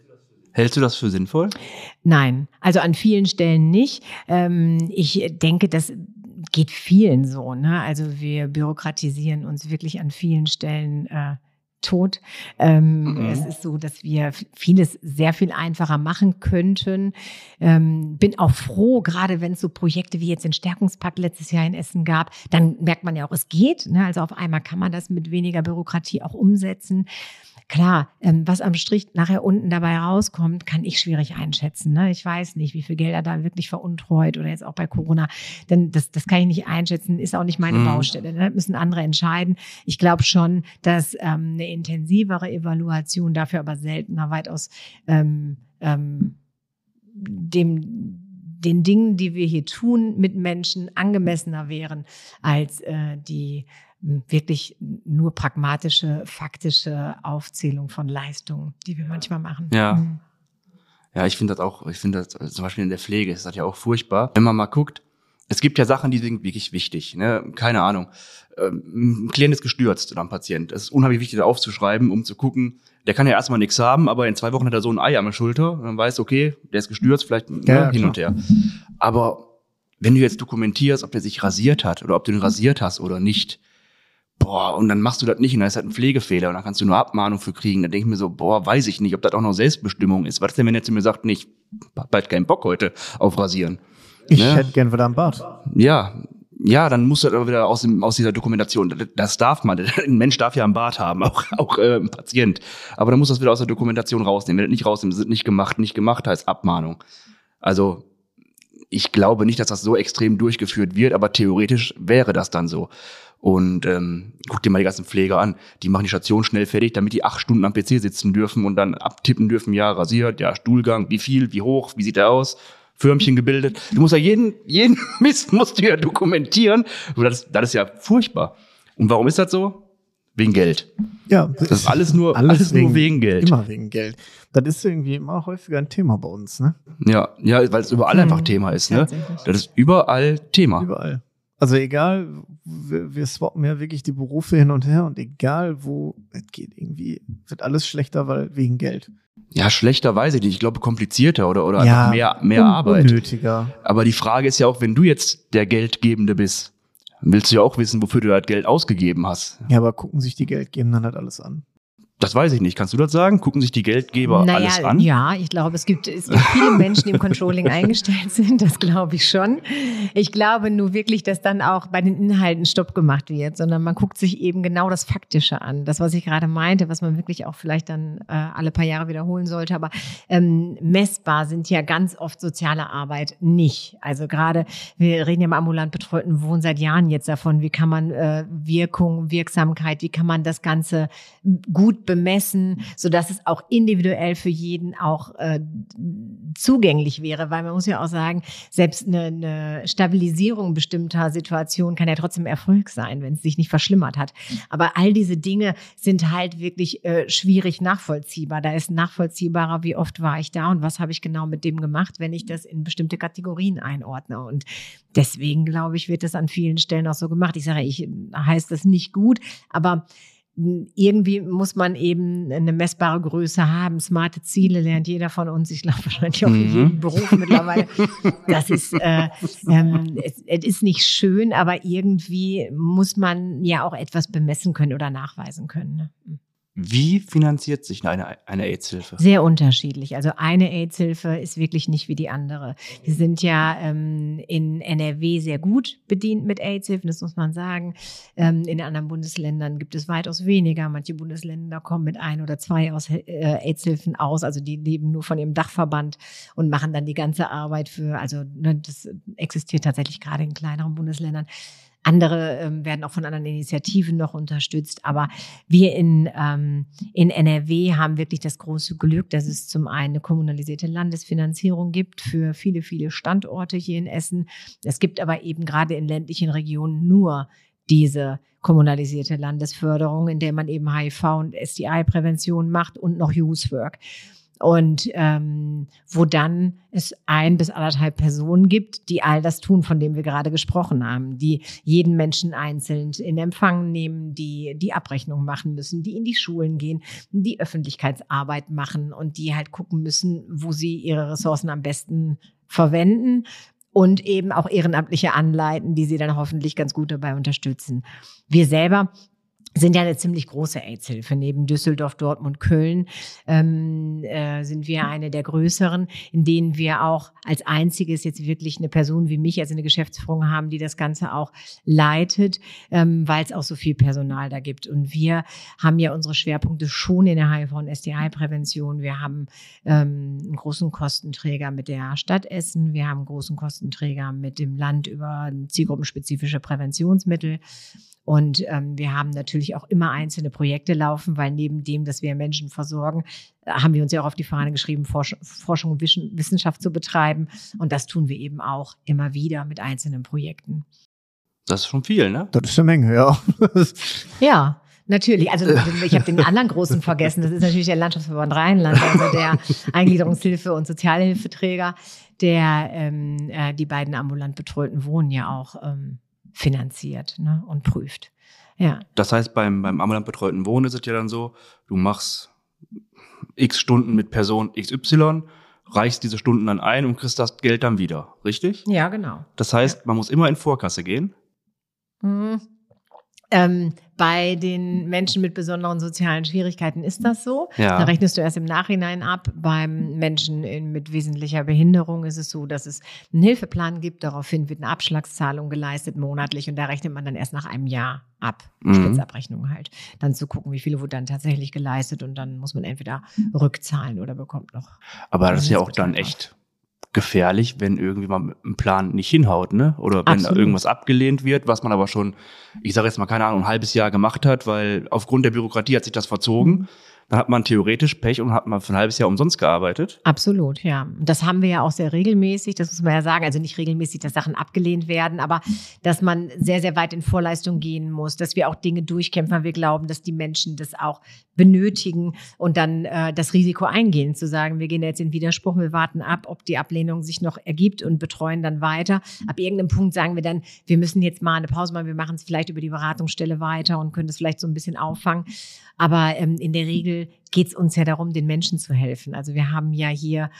Hältst du das für sinnvoll? Nein, also an vielen Stellen nicht. Ähm, ich denke, das geht vielen so. Ne? Also wir bürokratisieren uns wirklich an vielen Stellen äh, tot. Ähm, mhm. Es ist so, dass wir vieles sehr viel einfacher machen könnten. Ähm, bin auch froh, gerade wenn es so Projekte wie jetzt den Stärkungspakt letztes Jahr in Essen gab, dann merkt man ja auch, es geht. Ne? Also auf einmal kann man das mit weniger Bürokratie auch umsetzen. Klar, ähm, was am Strich nachher unten dabei rauskommt, kann ich schwierig einschätzen. Ne? Ich weiß nicht, wie viel Geld er da wirklich veruntreut oder jetzt auch bei Corona. Denn das, das kann ich nicht einschätzen, ist auch nicht meine mhm. Baustelle. Ne? müssen andere entscheiden. Ich glaube schon, dass ähm, eine intensivere Evaluation dafür aber seltener weitaus ähm, ähm, dem den Dingen, die wir hier tun, mit Menschen angemessener wären als äh, die wirklich nur pragmatische, faktische Aufzählung von Leistungen, die wir manchmal machen. Ja. Mhm. Ja, ich finde das auch, ich finde das zum Beispiel in der Pflege ist das ja auch furchtbar. Wenn man mal guckt, es gibt ja Sachen, die sind wirklich wichtig. Ne? Keine Ahnung. Ähm, ein Klient ist gestürzt oder ein Patient. Es ist unheimlich wichtig, da aufzuschreiben, um zu gucken, der kann ja erstmal nichts haben, aber in zwei Wochen hat er so ein Ei am der Schulter und dann weiß, okay, der ist gestürzt, vielleicht ja, ne, hin und her. Aber wenn du jetzt dokumentierst, ob der sich rasiert hat oder ob du ihn rasiert hast oder nicht, boah, und dann machst du das nicht und dann ist halt ein Pflegefehler und dann kannst du nur Abmahnung für kriegen. Da denke ich mir so, boah, weiß ich nicht, ob das auch noch Selbstbestimmung ist. Was ist denn, wenn er zu mir sagt, nicht, bald keinen Bock heute auf Rasieren? Ich ne? hätte gern wieder einen Bart. Ja, ja, dann musst du aber wieder aus, dem, aus dieser Dokumentation. Das darf man. Ein Mensch darf ja einen Bart haben, auch, auch äh, ein Patient. Aber dann muss das wieder aus der Dokumentation rausnehmen. Wenn das nicht rausnehmen, sind nicht gemacht, nicht gemacht heißt Abmahnung. Also ich glaube nicht, dass das so extrem durchgeführt wird, aber theoretisch wäre das dann so. Und ähm, guck dir mal die ganzen Pfleger an. Die machen die Station schnell fertig, damit die acht Stunden am PC sitzen dürfen und dann abtippen dürfen, ja, rasiert, ja, Stuhlgang, wie viel, wie hoch, wie sieht er aus, Förmchen gebildet. Du musst ja jeden, jeden Mist musst du ja dokumentieren. Das, das ist ja furchtbar. Und warum ist das so? Wegen Geld. Ja. Das ist alles nur, alles, alles wegen, nur wegen Geld. Immer wegen Geld. Das ist irgendwie immer häufiger ein Thema bei uns, ne? Ja, ja, weil es überall hm, einfach Thema ist, ne? Das ist überall Thema. Überall. Also egal, wir, wir swappen ja wirklich die Berufe hin und her und egal wo, es geht irgendwie, wird alles schlechter, weil wegen Geld. Ja, schlechter weiß ich nicht. Ich glaube komplizierter oder, oder ja, mehr, mehr un Arbeit. Unnötiger. Aber die Frage ist ja auch, wenn du jetzt der Geldgebende bist, willst du ja auch wissen, wofür du das Geld ausgegeben hast. Ja, aber gucken sich die Geldgebenden halt alles an. Das weiß ich nicht. Kannst du das sagen? Gucken sich die Geldgeber naja, alles an? Ja, ich glaube, es gibt, es gibt viele Menschen, die im Controlling eingestellt sind. Das glaube ich schon. Ich glaube nur wirklich, dass dann auch bei den Inhalten Stopp gemacht wird, sondern man guckt sich eben genau das Faktische an. Das, was ich gerade meinte, was man wirklich auch vielleicht dann äh, alle paar Jahre wiederholen sollte. Aber ähm, messbar sind ja ganz oft soziale Arbeit nicht. Also gerade, wir reden ja im ambulant betreuten Wohnen seit Jahren jetzt davon, wie kann man äh, Wirkung, Wirksamkeit, wie kann man das Ganze gut bemessen, so dass es auch individuell für jeden auch äh, zugänglich wäre, weil man muss ja auch sagen, selbst eine, eine Stabilisierung bestimmter Situationen kann ja trotzdem Erfolg sein, wenn es sich nicht verschlimmert hat. Aber all diese Dinge sind halt wirklich äh, schwierig nachvollziehbar. Da ist nachvollziehbarer, wie oft war ich da und was habe ich genau mit dem gemacht, wenn ich das in bestimmte Kategorien einordne. Und deswegen glaube ich, wird das an vielen Stellen auch so gemacht. Ich sage, ich heißt das nicht gut, aber irgendwie muss man eben eine messbare Größe haben. Smarte Ziele lernt jeder von uns. Ich glaube wahrscheinlich auch in mhm. jedem Beruf mittlerweile. Das ist, äh, ähm, es, es ist nicht schön, aber irgendwie muss man ja auch etwas bemessen können oder nachweisen können. Ne? Wie finanziert sich eine, eine AIDS-Hilfe? Sehr unterschiedlich. Also eine AIDS-Hilfe ist wirklich nicht wie die andere. Wir sind ja ähm, in NRW sehr gut bedient mit AIDS-Hilfen, das muss man sagen. Ähm, in anderen Bundesländern gibt es weitaus weniger. Manche Bundesländer kommen mit ein oder zwei aus, äh, AIDS-Hilfen aus. Also die leben nur von ihrem Dachverband und machen dann die ganze Arbeit für, also ne, das existiert tatsächlich gerade in kleineren Bundesländern. Andere ähm, werden auch von anderen Initiativen noch unterstützt. Aber wir in, ähm, in NRW haben wirklich das große Glück, dass es zum einen eine kommunalisierte Landesfinanzierung gibt für viele, viele Standorte hier in Essen. Es gibt aber eben gerade in ländlichen Regionen nur diese kommunalisierte Landesförderung, in der man eben HIV und STI-Prävention macht und noch Youth Work. Und ähm, wo dann es ein bis anderthalb Personen gibt, die all das tun, von dem wir gerade gesprochen haben, die jeden Menschen einzeln in Empfang nehmen, die die Abrechnung machen müssen, die in die Schulen gehen, die Öffentlichkeitsarbeit machen und die halt gucken müssen, wo sie ihre Ressourcen am besten verwenden und eben auch Ehrenamtliche anleiten, die sie dann hoffentlich ganz gut dabei unterstützen. Wir selber sind ja eine ziemlich große AIDS-Hilfe. Neben Düsseldorf, Dortmund, Köln ähm, äh, sind wir eine der größeren, in denen wir auch als einziges jetzt wirklich eine Person wie mich, also eine Geschäftsführung haben, die das Ganze auch leitet, ähm, weil es auch so viel Personal da gibt. Und wir haben ja unsere Schwerpunkte schon in der HIV- und STI-Prävention. Wir haben ähm, einen großen Kostenträger mit der Stadt Essen. Wir haben einen großen Kostenträger mit dem Land über zielgruppenspezifische Präventionsmittel. Und ähm, wir haben natürlich auch immer einzelne Projekte laufen, weil neben dem, dass wir Menschen versorgen, äh, haben wir uns ja auch auf die Fahne geschrieben, Forsch Forschung und Wissenschaft zu betreiben. Und das tun wir eben auch immer wieder mit einzelnen Projekten. Das ist schon viel, ne? Das ist eine Menge, ja. ja. Natürlich, also ich habe den anderen großen vergessen. Das ist natürlich der Landschaftsverband Rheinland, also der Eingliederungshilfe und Sozialhilfeträger, der ähm, äh, die beiden ambulant betreuten Wohnen ja auch ähm, finanziert ne, und prüft. Ja. Das heißt, beim, beim ambulant betreuten Wohnen ist es ja dann so, du machst x Stunden mit Person XY, reichst diese Stunden dann ein und kriegst das Geld dann wieder, richtig? Ja, genau. Das heißt, ja. man muss immer in Vorkasse gehen. Mhm. Ähm, bei den Menschen mit besonderen sozialen Schwierigkeiten ist das so. Ja. Da rechnest du erst im Nachhinein ab. Beim Menschen in, mit wesentlicher Behinderung ist es so, dass es einen Hilfeplan gibt. Daraufhin wird eine Abschlagszahlung geleistet monatlich und da rechnet man dann erst nach einem Jahr ab. Mhm. Spitzabrechnung halt. Dann zu gucken, wie viele wurde dann tatsächlich geleistet und dann muss man entweder rückzahlen oder bekommt noch. Aber das ist ja auch dann echt gefährlich, wenn irgendwie mal ein Plan nicht hinhaut, ne? Oder wenn Absolut. da irgendwas abgelehnt wird, was man aber schon, ich sage jetzt mal keine Ahnung, ein halbes Jahr gemacht hat, weil aufgrund der Bürokratie hat sich das verzogen. Mhm dann hat man theoretisch Pech und hat man für ein halbes Jahr umsonst gearbeitet. Absolut, ja. Das haben wir ja auch sehr regelmäßig, das muss man ja sagen. Also nicht regelmäßig, dass Sachen abgelehnt werden, aber dass man sehr, sehr weit in Vorleistung gehen muss, dass wir auch Dinge durchkämpfen, weil wir glauben, dass die Menschen das auch benötigen und dann äh, das Risiko eingehen, zu sagen, wir gehen jetzt in Widerspruch, wir warten ab, ob die Ablehnung sich noch ergibt und betreuen dann weiter. Ab irgendeinem Punkt sagen wir dann, wir müssen jetzt mal eine Pause machen, wir machen es vielleicht über die Beratungsstelle weiter und können das vielleicht so ein bisschen auffangen. Aber ähm, in der Regel geht es uns ja darum, den Menschen zu helfen. Also wir haben ja hier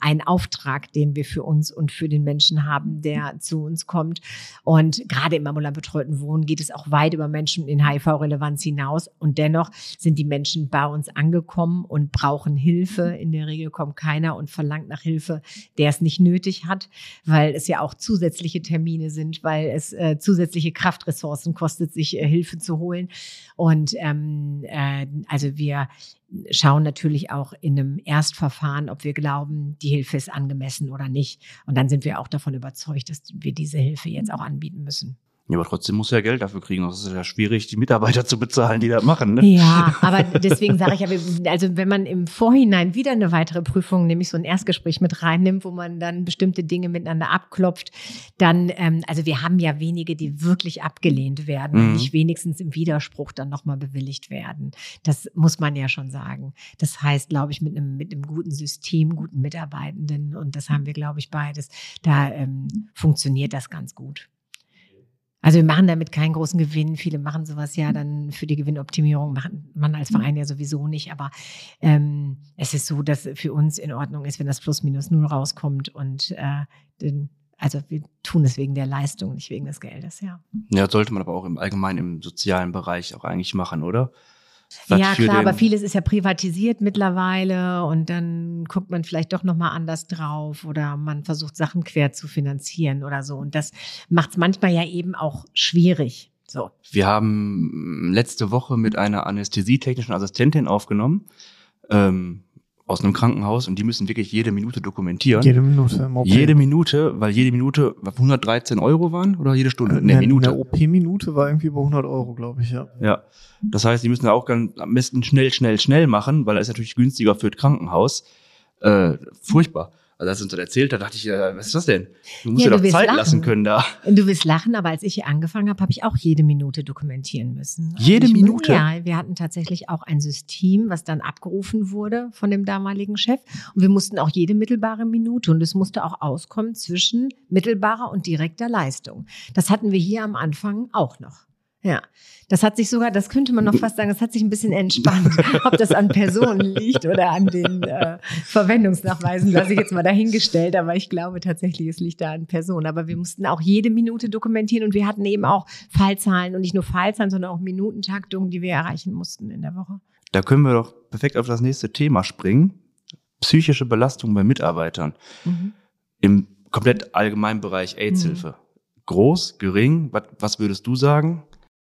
einen Auftrag, den wir für uns und für den Menschen haben, der zu uns kommt. Und gerade im ambulant betreuten Wohnen geht es auch weit über Menschen in HIV-Relevanz hinaus. Und dennoch sind die Menschen bei uns angekommen und brauchen Hilfe. In der Regel kommt keiner und verlangt nach Hilfe, der es nicht nötig hat, weil es ja auch zusätzliche Termine sind, weil es äh, zusätzliche Kraftressourcen kostet, sich äh, Hilfe zu holen. Und ähm, äh, also wir schauen natürlich auch in einem Erstverfahren, ob wir glauben, die Hilfe ist angemessen oder nicht. Und dann sind wir auch davon überzeugt, dass wir diese Hilfe jetzt auch anbieten müssen. Ja, aber trotzdem muss er Geld dafür kriegen. Das ist ja schwierig, die Mitarbeiter zu bezahlen, die das machen. Ne? Ja, aber deswegen sage ich ja, also wenn man im Vorhinein wieder eine weitere Prüfung, nämlich so ein Erstgespräch mit reinnimmt, wo man dann bestimmte Dinge miteinander abklopft, dann, ähm, also wir haben ja wenige, die wirklich abgelehnt werden, mhm. nicht wenigstens im Widerspruch dann nochmal bewilligt werden. Das muss man ja schon sagen. Das heißt, glaube ich, mit einem, mit einem guten System, guten Mitarbeitenden, und das haben wir, glaube ich, beides, da ähm, funktioniert das ganz gut. Also wir machen damit keinen großen Gewinn. Viele machen sowas ja dann für die Gewinnoptimierung, macht man als Verein ja sowieso nicht. Aber ähm, es ist so, dass für uns in Ordnung ist, wenn das Plus minus null rauskommt und äh, den, also wir tun es wegen der Leistung, nicht wegen des Geldes, ja. Ja, sollte man aber auch im Allgemeinen im sozialen Bereich auch eigentlich machen, oder? Ja, klar, aber vieles ist ja privatisiert mittlerweile und dann guckt man vielleicht doch nochmal anders drauf oder man versucht Sachen quer zu finanzieren oder so. Und das macht es manchmal ja eben auch schwierig. So. Wir haben letzte Woche mit einer anästhesietechnischen Assistentin aufgenommen. Ähm, aus einem Krankenhaus und die müssen wirklich jede Minute dokumentieren. Jede Minute. Jede Minute, weil jede Minute 113 Euro waren oder jede Stunde? Nee, Minute. Eine OP-Minute war irgendwie bei 100 Euro, glaube ich, ja. Ja. Das heißt, die müssen auch ganz, am besten schnell, schnell, schnell machen, weil er ist natürlich günstiger für das Krankenhaus. Äh, furchtbar. Also als er uns das erzählt hat, dachte ich, äh, was ist das denn? Du musst Ja, du doch Zeit lachen. lassen können da. Du wirst lachen, aber als ich hier angefangen habe, habe ich auch jede Minute dokumentieren müssen. Also Jede ich, Minute? Ja, wir hatten tatsächlich auch ein System, was dann abgerufen wurde von dem damaligen Chef. Und wir mussten auch jede mittelbare Minute und es musste auch auskommen zwischen mittelbarer und direkter Leistung. Das hatten wir hier am Anfang auch noch. Ja, das hat sich sogar, das könnte man noch fast sagen, das hat sich ein bisschen entspannt. Ob das an Personen liegt oder an den äh, Verwendungsnachweisen, lasse ich jetzt mal dahingestellt. Aber ich glaube tatsächlich, es liegt da an Personen. Aber wir mussten auch jede Minute dokumentieren und wir hatten eben auch Fallzahlen und nicht nur Fallzahlen, sondern auch Minutentaktungen, die wir erreichen mussten in der Woche. Da können wir doch perfekt auf das nächste Thema springen. Psychische Belastung bei Mitarbeitern Mhm. im komplett allgemeinen Bereich AIDS-Hilfe. Groß, gering, was, was würdest du sagen?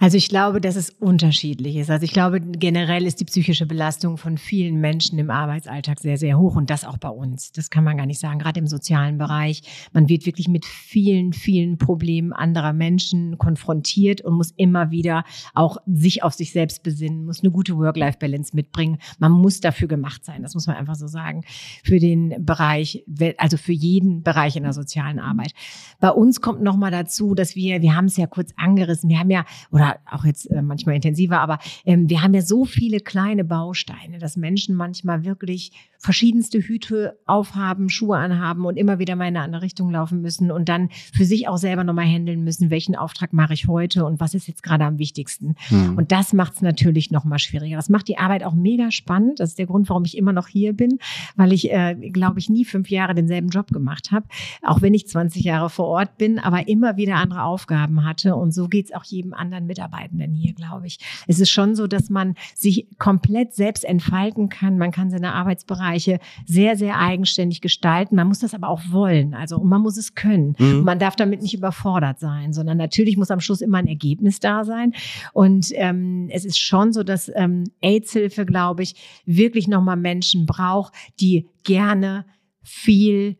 Also ich glaube, dass es unterschiedlich ist. Also ich glaube, generell ist die psychische Belastung von vielen Menschen im Arbeitsalltag sehr, sehr hoch und das auch bei uns. Das kann man gar nicht sagen, gerade im sozialen Bereich. Man wird wirklich mit vielen, vielen Problemen anderer Menschen konfrontiert und muss immer wieder auch sich auf sich selbst besinnen, muss eine gute Work-Life-Balance mitbringen. Man muss dafür gemacht sein, das muss man einfach so sagen, für den Bereich, also für jeden Bereich in der sozialen Arbeit. Bei uns kommt nochmal dazu, dass wir, wir haben es ja kurz angerissen, wir haben ja, oder auch jetzt äh, manchmal intensiver, aber ähm, wir haben ja so viele kleine Bausteine, dass Menschen manchmal wirklich verschiedenste Hüte aufhaben, Schuhe anhaben und immer wieder mal in eine andere Richtung laufen müssen und dann für sich auch selber nochmal handeln müssen, welchen Auftrag mache ich heute und was ist jetzt gerade am wichtigsten. Hm. Und das macht es natürlich nochmal schwieriger. Das macht die Arbeit auch mega spannend. Das ist der Grund, warum ich immer noch hier bin, weil ich, äh, glaube ich, nie fünf Jahre denselben Job gemacht habe, auch wenn ich 20 Jahre vor Ort bin, aber immer wieder andere Aufgaben hatte. Und so geht es auch jedem anderen Mitarbeitenden hier, glaube ich. Es ist schon so, dass man sich komplett selbst entfalten kann. Man kann seine Arbeitsbereiche sehr, sehr eigenständig gestalten. Man muss das aber auch wollen. Also und man muss es können. Mhm. Man darf damit nicht überfordert sein, sondern natürlich muss am Schluss immer ein Ergebnis da sein. Und ähm, es ist schon so, dass ähm, AIDS-Hilfe, glaube ich, wirklich nochmal Menschen braucht, die gerne viel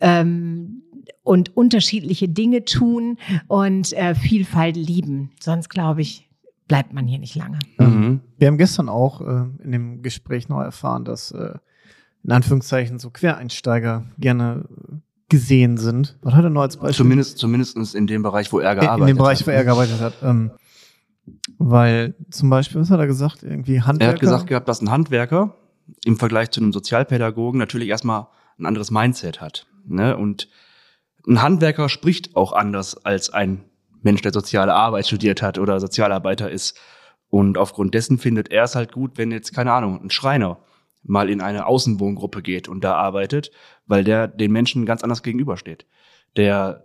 ähm, und unterschiedliche Dinge tun und äh, Vielfalt lieben. Sonst, glaube ich, bleibt man hier nicht lange. Mhm. Wir haben gestern auch äh, in dem Gespräch noch erfahren, dass äh, in Anführungszeichen so Quereinsteiger gerne gesehen sind. Was hat er noch als Beispiel? Zumindest, zumindest in dem Bereich, wo er in, gearbeitet in dem Bereich, hat. wo er gearbeitet hat. Ähm, weil zum Beispiel, was hat er gesagt? Irgendwie Handwerker. Er hat gesagt gehabt, dass ein Handwerker im Vergleich zu einem Sozialpädagogen natürlich erstmal ein anderes Mindset hat. Ne? Und ein Handwerker spricht auch anders als ein Mensch, der soziale Arbeit studiert hat oder Sozialarbeiter ist. Und aufgrund dessen findet er es halt gut, wenn jetzt, keine Ahnung, ein Schreiner mal in eine Außenwohngruppe geht und da arbeitet, weil der den Menschen ganz anders gegenübersteht. Der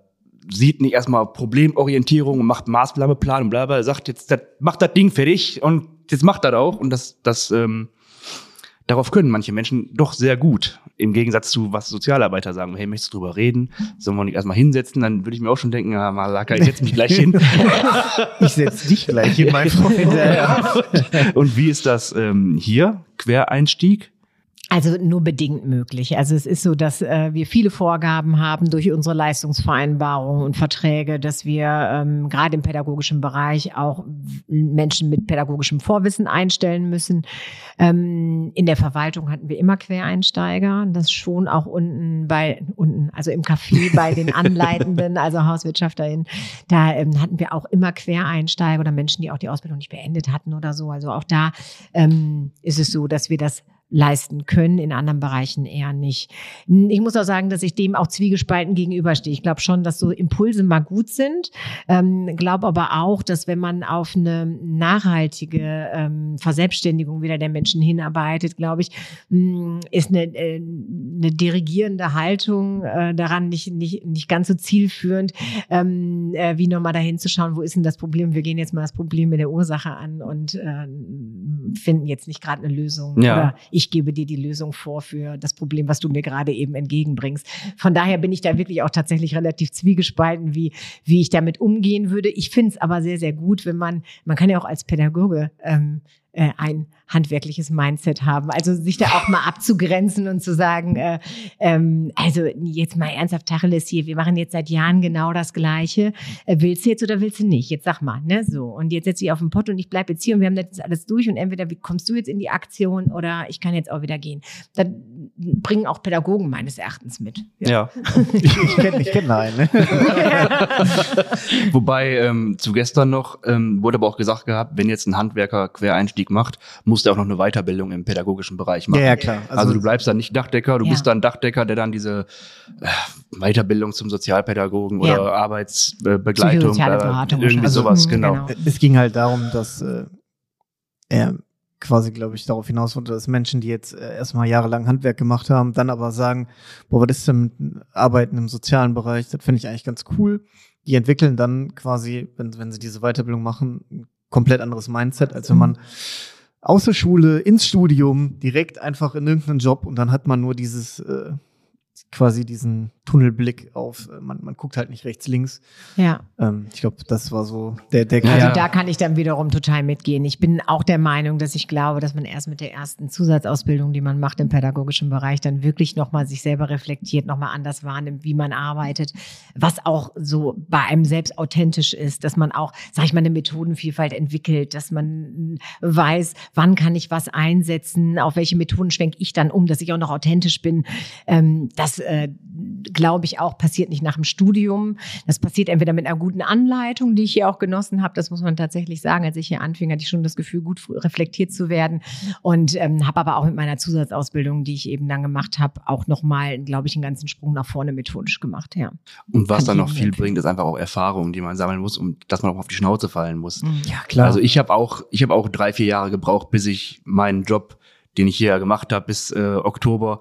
sieht nicht erstmal Problemorientierung und macht Maßnahmeplan und bla bla, sagt jetzt, das, macht das Ding fertig und jetzt macht das auch. Und das, das, ähm, darauf können manche Menschen doch sehr gut. Im Gegensatz zu, was Sozialarbeiter sagen, hey, möchtest du drüber reden? Sollen wir nicht erstmal hinsetzen? Dann würde ich mir auch schon denken, ja, Malaka, ich setze mich gleich hin. Ich setze dich gleich hin, mein Freund. Und wie ist das ähm, hier? Quereinstieg? Also nur bedingt möglich. Also es ist so, dass äh, wir viele Vorgaben haben durch unsere Leistungsvereinbarungen und Verträge, dass wir ähm, gerade im pädagogischen Bereich auch Menschen mit pädagogischem Vorwissen einstellen müssen. Ähm, in der Verwaltung hatten wir immer Quereinsteiger. Das schon auch unten bei unten, also im Café bei den Anleitenden, also HauswirtschafterInnen, da ähm, hatten wir auch immer Quereinsteiger oder Menschen, die auch die Ausbildung nicht beendet hatten oder so. Also auch da ähm, ist es so, dass wir das leisten können, in anderen Bereichen eher nicht. Ich muss auch sagen, dass ich dem auch zwiegespalten gegenüberstehe. Ich glaube schon, dass so Impulse mal gut sind, ähm, glaube aber auch, dass wenn man auf eine nachhaltige ähm, Verselbstständigung wieder der Menschen hinarbeitet, glaube ich, mh, ist eine, äh, eine dirigierende Haltung äh, daran nicht, nicht, nicht ganz so zielführend, ähm, äh, wie nochmal dahin zu schauen, wo ist denn das Problem? Wir gehen jetzt mal das Problem mit der Ursache an und äh, finden jetzt nicht gerade eine Lösung. Ja. Oder ich gebe dir die Lösung vor für das Problem, was du mir gerade eben entgegenbringst. Von daher bin ich da wirklich auch tatsächlich relativ zwiegespalten, wie, wie ich damit umgehen würde. Ich finde es aber sehr, sehr gut, wenn man, man kann ja auch als Pädagoge ähm, äh, ein handwerkliches Mindset haben. Also sich da auch mal abzugrenzen und zu sagen, äh, ähm, also jetzt mal ernsthaft Tacheles hier, wir machen jetzt seit Jahren genau das Gleiche. Äh, willst du jetzt oder willst du nicht? Jetzt sag mal, ne? So. Und jetzt setze ich auf den Pott und ich bleibe jetzt hier und wir haben das jetzt alles durch und entweder kommst du jetzt in die Aktion oder ich kann jetzt auch wieder gehen. Das, bringen auch Pädagogen meines Erachtens mit. Ja. Ich, ich kenne ich kenn einen. Ne? Wobei ähm, zu gestern noch ähm, wurde aber auch gesagt gehabt, wenn jetzt ein Handwerker Quereinstieg macht, muss der auch noch eine Weiterbildung im pädagogischen Bereich machen. Ja, ja, klar. Also, du bleibst dann nicht Dachdecker, du Ja. bist dann Dachdecker, der dann diese äh, Weiterbildung zum Sozialpädagogen Ja. oder Arbeitsbegleitung, äh, Beratung irgendwie wahrscheinlich. sowas, Mhm, genau. genau. Es ging halt darum, dass äh, er quasi, glaube ich, darauf hinaus wollte, dass Menschen, die jetzt äh, erstmal jahrelang Handwerk gemacht haben, dann aber sagen, boah, was ist denn mit Arbeiten im sozialen Bereich? Das finde ich eigentlich ganz cool. Die entwickeln dann quasi, wenn, wenn sie diese Weiterbildung machen, ein komplett anderes Mindset, als wenn man aus der Schule ins Studium direkt einfach in irgendeinen Job und dann hat man nur dieses äh, quasi diesen Tunnelblick auf, äh, man, man guckt halt nicht rechts, links. Ja. Ähm, ich glaube, das war so der, der Also Kern. da kann ich dann wiederum total mitgehen. Ich bin auch der Meinung, dass ich glaube, dass man erst mit der ersten Zusatzausbildung, die man macht im pädagogischen Bereich, dann wirklich nochmal sich selber reflektiert, nochmal anders wahrnimmt, wie man arbeitet, was auch so bei einem selbst authentisch ist, dass man auch, sag ich mal, eine Methodenvielfalt entwickelt, dass man weiß, wann kann ich was einsetzen, auf welche Methoden schwenke ich dann um, dass ich auch noch authentisch bin. Ähm, das, äh, glaube ich, auch passiert nicht nach dem Studium. Das passiert entweder mit einer guten Anleitung, die ich hier auch genossen habe. Das muss man tatsächlich sagen. Als ich hier anfing, hatte ich schon das Gefühl, gut reflektiert zu werden. Und ähm, habe aber auch mit meiner Zusatzausbildung, die ich eben dann gemacht habe, auch nochmal, glaube ich, einen ganzen Sprung nach vorne methodisch gemacht. Ja. Und was Kann dann noch viel empfehlen. bringt, ist einfach auch Erfahrung, die man sammeln muss, um dass man auch auf die Schnauze fallen muss. ja, klar. Also ich habe auch, ich habe auch drei, vier Jahre gebraucht, bis ich meinen Job, den ich hier gemacht habe, bis äh, Oktober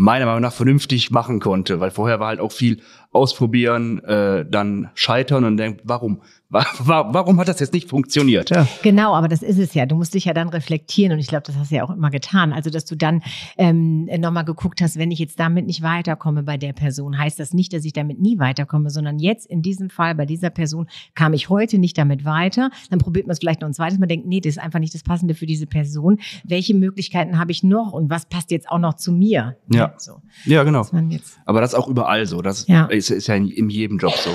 meiner Meinung nach vernünftig machen konnte, weil vorher war halt auch viel ausprobieren, äh, dann scheitern und denken, warum, Wa- wa- warum hat das jetzt nicht funktioniert? ja. Genau, aber das ist es ja. Du musst dich ja dann reflektieren und ich glaube, das hast du ja auch immer getan. Also, dass du dann ähm, nochmal geguckt hast, wenn ich jetzt damit nicht weiterkomme bei der Person, heißt das nicht, dass ich damit nie weiterkomme, sondern jetzt in diesem Fall bei dieser Person kam ich heute nicht damit weiter. Dann probiert man es vielleicht noch ein zweites Mal, denkt, nee, das ist einfach nicht das Passende für diese Person. Welche Möglichkeiten habe ich noch und was passt jetzt auch noch zu mir? Ja. So, Ja, genau. jetzt Aber das ist auch überall so. Das Ja. Ist, ist ja in, in jedem Job so.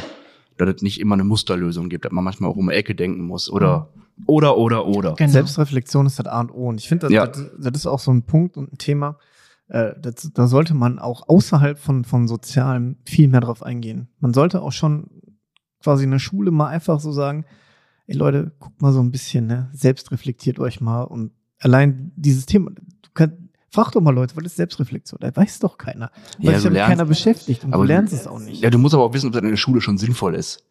Dass es nicht immer eine Musterlösung gibt, dass man manchmal auch um die Ecke denken muss. Oder, oder, oder, oder. genau. Selbstreflexion ist das A und O. Und ich finde, das, Ja. das, das ist auch so ein Punkt und ein Thema, äh, das, da sollte man auch außerhalb von, von Sozialem viel mehr drauf eingehen. Man sollte auch schon quasi in der Schule mal einfach so sagen, ey Leute, guckt mal so ein bisschen, ne? selbst reflektiert euch mal und allein dieses Thema, du kannst, frag doch mal Leute, was ist Selbstreflexion? Das weiß doch keiner. Weil Ja, sich damit lernst- keiner beschäftigt und aber du du- lernst es auch nicht. Ja, du musst aber auch wissen, ob das in der Schule schon sinnvoll ist.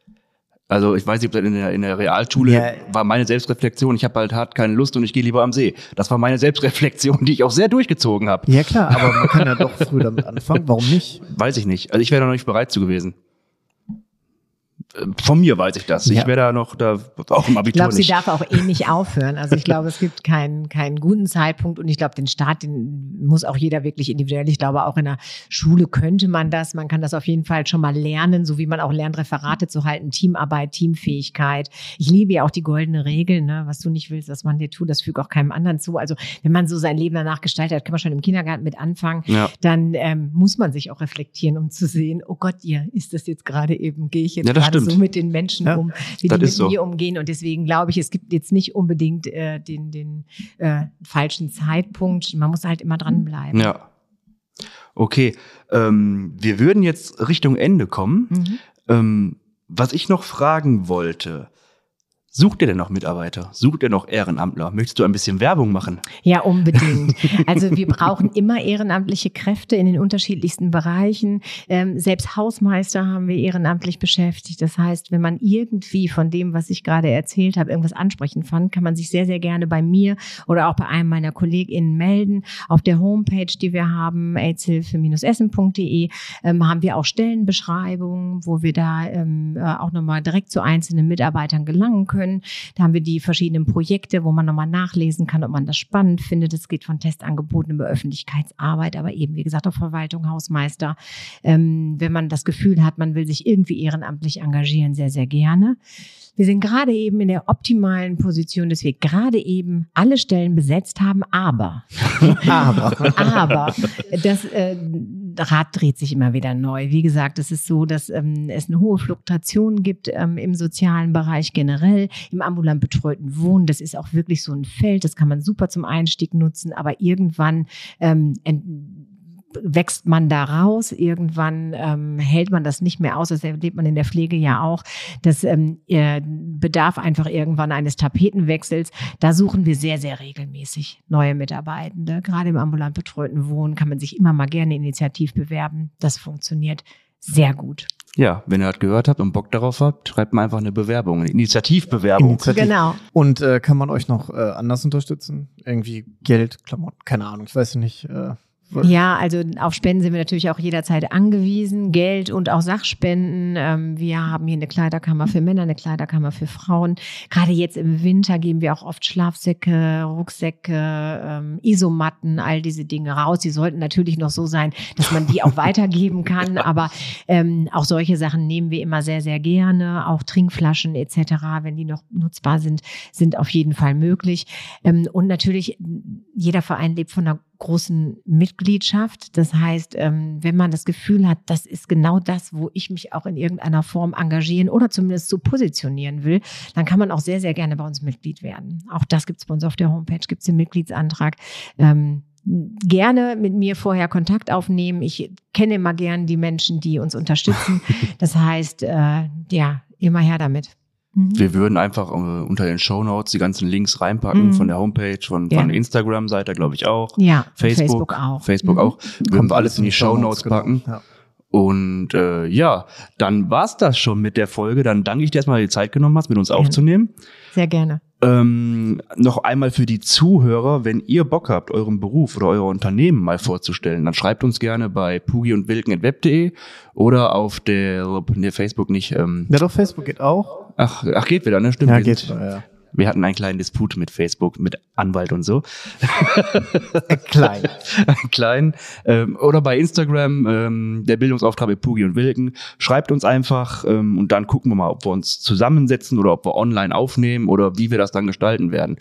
Also ich weiß nicht, ob das in der, in der Realschule Ja. war meine Selbstreflexion, ich habe halt hart keine Lust und ich gehe lieber am See. Das war meine Selbstreflexion, die ich auch sehr durchgezogen habe. Ja klar, aber man kann ja doch früh damit anfangen. Warum nicht? Weiß ich nicht. Also ich wäre da noch nicht bereit zu gewesen. Von mir weiß ich das. Ja. Ich wäre da noch da auch im Ich Abitur glaube, sie darf auch eh nicht aufhören. Also ich glaube, es gibt keinen, keinen guten Zeitpunkt und ich glaube, den Start, den muss auch jeder wirklich individuell. Ich glaube, auch in der Schule könnte man das. Man kann das auf jeden Fall schon mal lernen, so wie man auch lernt, Referate zu halten, Teamarbeit, Teamfähigkeit. Ich liebe ja auch die goldene Regel, ne? was du nicht willst, was man dir tut, das fügt auch keinem anderen zu. Also wenn man so sein Leben danach gestaltet hat, kann man schon im Kindergarten mit anfangen Ja. dann ähm, muss man sich auch reflektieren, um zu sehen, oh Gott, ihr, ist das jetzt gerade eben, gehe ich jetzt Ja, das gerade stimmt. so mit den Menschen Ja, um, wie die mit so. mir umgehen. Und deswegen glaube ich, es gibt jetzt nicht unbedingt äh, den, den äh, falschen Zeitpunkt. Man muss halt immer dranbleiben. Ja. Okay. Ähm, wir würden jetzt Richtung Ende kommen. Mhm. Ähm, was ich noch fragen wollte, sucht ihr denn noch Mitarbeiter? Sucht ihr noch Ehrenamtler? Möchtest du ein bisschen Werbung machen? Ja, unbedingt. Also wir brauchen immer ehrenamtliche Kräfte in den unterschiedlichsten Bereichen. Ähm, selbst Hausmeister haben wir ehrenamtlich beschäftigt. Das heißt, wenn man irgendwie von dem, was ich gerade erzählt habe, irgendwas ansprechend fand, kann man sich sehr, sehr gerne bei mir oder auch bei einem meiner KollegInnen melden. Auf der Homepage, die wir haben, aidshilfe-essen.de, ähm, haben wir auch Stellenbeschreibungen, wo wir da ähm, äh, auch nochmal direkt zu einzelnen Mitarbeitern gelangen können. Da haben wir die verschiedenen Projekte, wo man nochmal nachlesen kann, ob man das spannend findet. Es geht von Testangeboten über Öffentlichkeitsarbeit, aber eben, wie gesagt, auch Verwaltung, Hausmeister. Ähm, wenn man das Gefühl hat, man will sich irgendwie ehrenamtlich engagieren, sehr, sehr gerne. Wir sind gerade eben in der optimalen Position, dass wir gerade eben alle Stellen besetzt haben, aber Aber. aber das äh, Rad dreht sich immer wieder neu. Wie gesagt, es ist so, dass ähm, es eine hohe Fluktuation gibt ähm, im sozialen Bereich generell, im ambulant betreuten Wohnen. Das ist auch wirklich so ein Feld, das kann man super zum Einstieg nutzen, aber irgendwann ähm, wächst man da raus. Irgendwann ähm, hält man das nicht mehr aus. Das erlebt man in der Pflege ja auch. Das ähm, bedarf einfach irgendwann eines Tapetenwechsels. Da suchen wir sehr, sehr regelmäßig neue Mitarbeitende. Gerade im ambulant betreuten Wohnen kann man sich immer mal gerne initiativ bewerben. Das funktioniert sehr gut. Ja, wenn ihr das gehört habt und Bock darauf habt, schreibt mal einfach eine Bewerbung, eine Initiativbewerbung. Initiativ. Genau. Und äh, kann man euch noch äh, anders unterstützen? Irgendwie Geld, Klamotten, keine Ahnung, ich weiß nicht. Äh, ja, also auf Spenden sind wir natürlich auch jederzeit angewiesen, Geld und auch Sachspenden. Ähm, wir haben hier eine Kleiderkammer für Männer, eine Kleiderkammer für Frauen. Gerade jetzt im Winter geben wir auch oft Schlafsäcke, Rucksäcke, ähm, Isomatten, all diese Dinge raus. Die sollten natürlich noch so sein, dass man die auch weitergeben kann. Aber ähm, auch solche Sachen nehmen wir immer sehr, sehr gerne. Auch Trinkflaschen etc., wenn die noch nutzbar sind, sind auf jeden Fall möglich. Und natürlich, jeder Verein lebt von einer großen Mitgliedschaft. Das heißt, ähm, wenn man das Gefühl hat, das ist genau das, wo ich mich auch in irgendeiner Form engagieren oder zumindest so positionieren will, dann kann man auch sehr, sehr gerne bei uns Mitglied werden. Auch das gibt es bei uns auf der Homepage, gibt es den Mitgliedsantrag. Ähm, gerne mit mir vorher Kontakt aufnehmen. Ich kenne immer gern die Menschen, die uns unterstützen. Das heißt, äh, ja, immer her damit. Mhm. Wir würden einfach äh, unter den Show Notes die ganzen Links reinpacken mhm. von der Homepage, von, ja. von der Instagram-Seite, glaube ich auch. Ja, Facebook, Facebook auch. Facebook mhm. auch. Würden wir alles in die Show Notes genau. packen. Ja. Und äh, ja, dann war's das schon mit der Folge. Dann danke ich dir erstmal, dass du die Zeit genommen hast, mit uns aufzunehmen. Sehr gerne. Ähm, noch einmal für die Zuhörer, wenn ihr Bock habt, euren Beruf oder euer Unternehmen mal vorzustellen, dann schreibt uns gerne bei pugi und wilken.web.de oder auf der, ne, Facebook nicht. Ähm, ja, doch, Facebook geht auch. Ach, ach geht wieder, ne? Stimmt. Ja, geht. Ja. Wir hatten einen kleinen Disput mit Facebook, mit Anwalt und so. Klein. Klein. Ähm, oder bei Instagram, ähm, der Bildungsauftrag mit Pugi und Wilken. Schreibt uns einfach ähm, und dann gucken wir mal, ob wir uns zusammensetzen oder ob wir online aufnehmen oder wie wir das dann gestalten werden.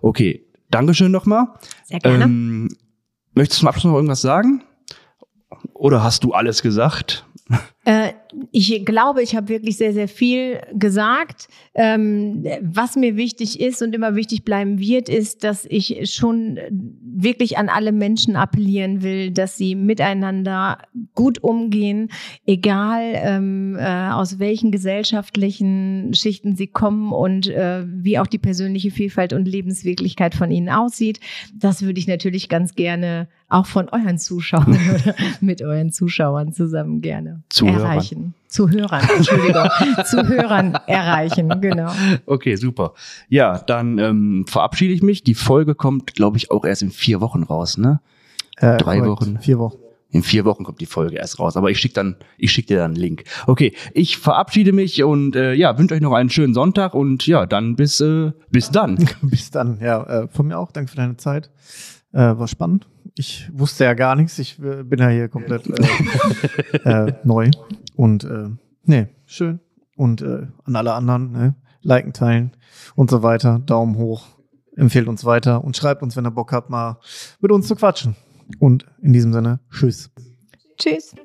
Okay, Dankeschön nochmal. Sehr gerne. Ähm, möchtest du zum Abschluss noch irgendwas sagen? Oder hast du alles gesagt? Äh, ich glaube, ich habe wirklich sehr, sehr viel gesagt. Ähm, was mir wichtig ist und immer wichtig bleiben wird, ist, dass ich schon wirklich an alle Menschen appellieren will, dass sie miteinander gut umgehen, egal ähm, äh, aus welchen gesellschaftlichen Schichten sie kommen und äh, wie auch die persönliche Vielfalt und Lebenswirklichkeit von ihnen aussieht. Das würde ich natürlich ganz gerne auch von euren Zuschauern oder mit euren Zuschauern zusammen gerne Zuhörern. erreichen. Zuhörern, Entschuldigung, Zuhörern erreichen, genau. Okay, super. Ja, dann ähm, verabschiede ich mich. Die Folge kommt, glaube ich, auch erst in vier Wochen raus, ne? Äh, Drei korrekt. Wochen. Vier Wochen. In vier Wochen kommt die Folge erst raus, aber ich schicke dann, ich schicke dir dann einen Link. Okay, ich verabschiede mich und äh, ja, wünsche euch noch einen schönen Sonntag und ja, dann bis äh, bis dann. bis dann, ja, äh, von mir auch. Danke für deine Zeit. Äh, war spannend. Ich wusste ja gar nichts. Ich äh, bin ja hier komplett äh, äh, neu. Und äh, nee, schön. Und äh, an alle anderen, ne? liken, teilen und so weiter. Daumen hoch. Empfehlt uns weiter und schreibt uns, wenn ihr Bock habt, mal mit uns zu quatschen. Und in diesem Sinne, tschüss. Tschüss.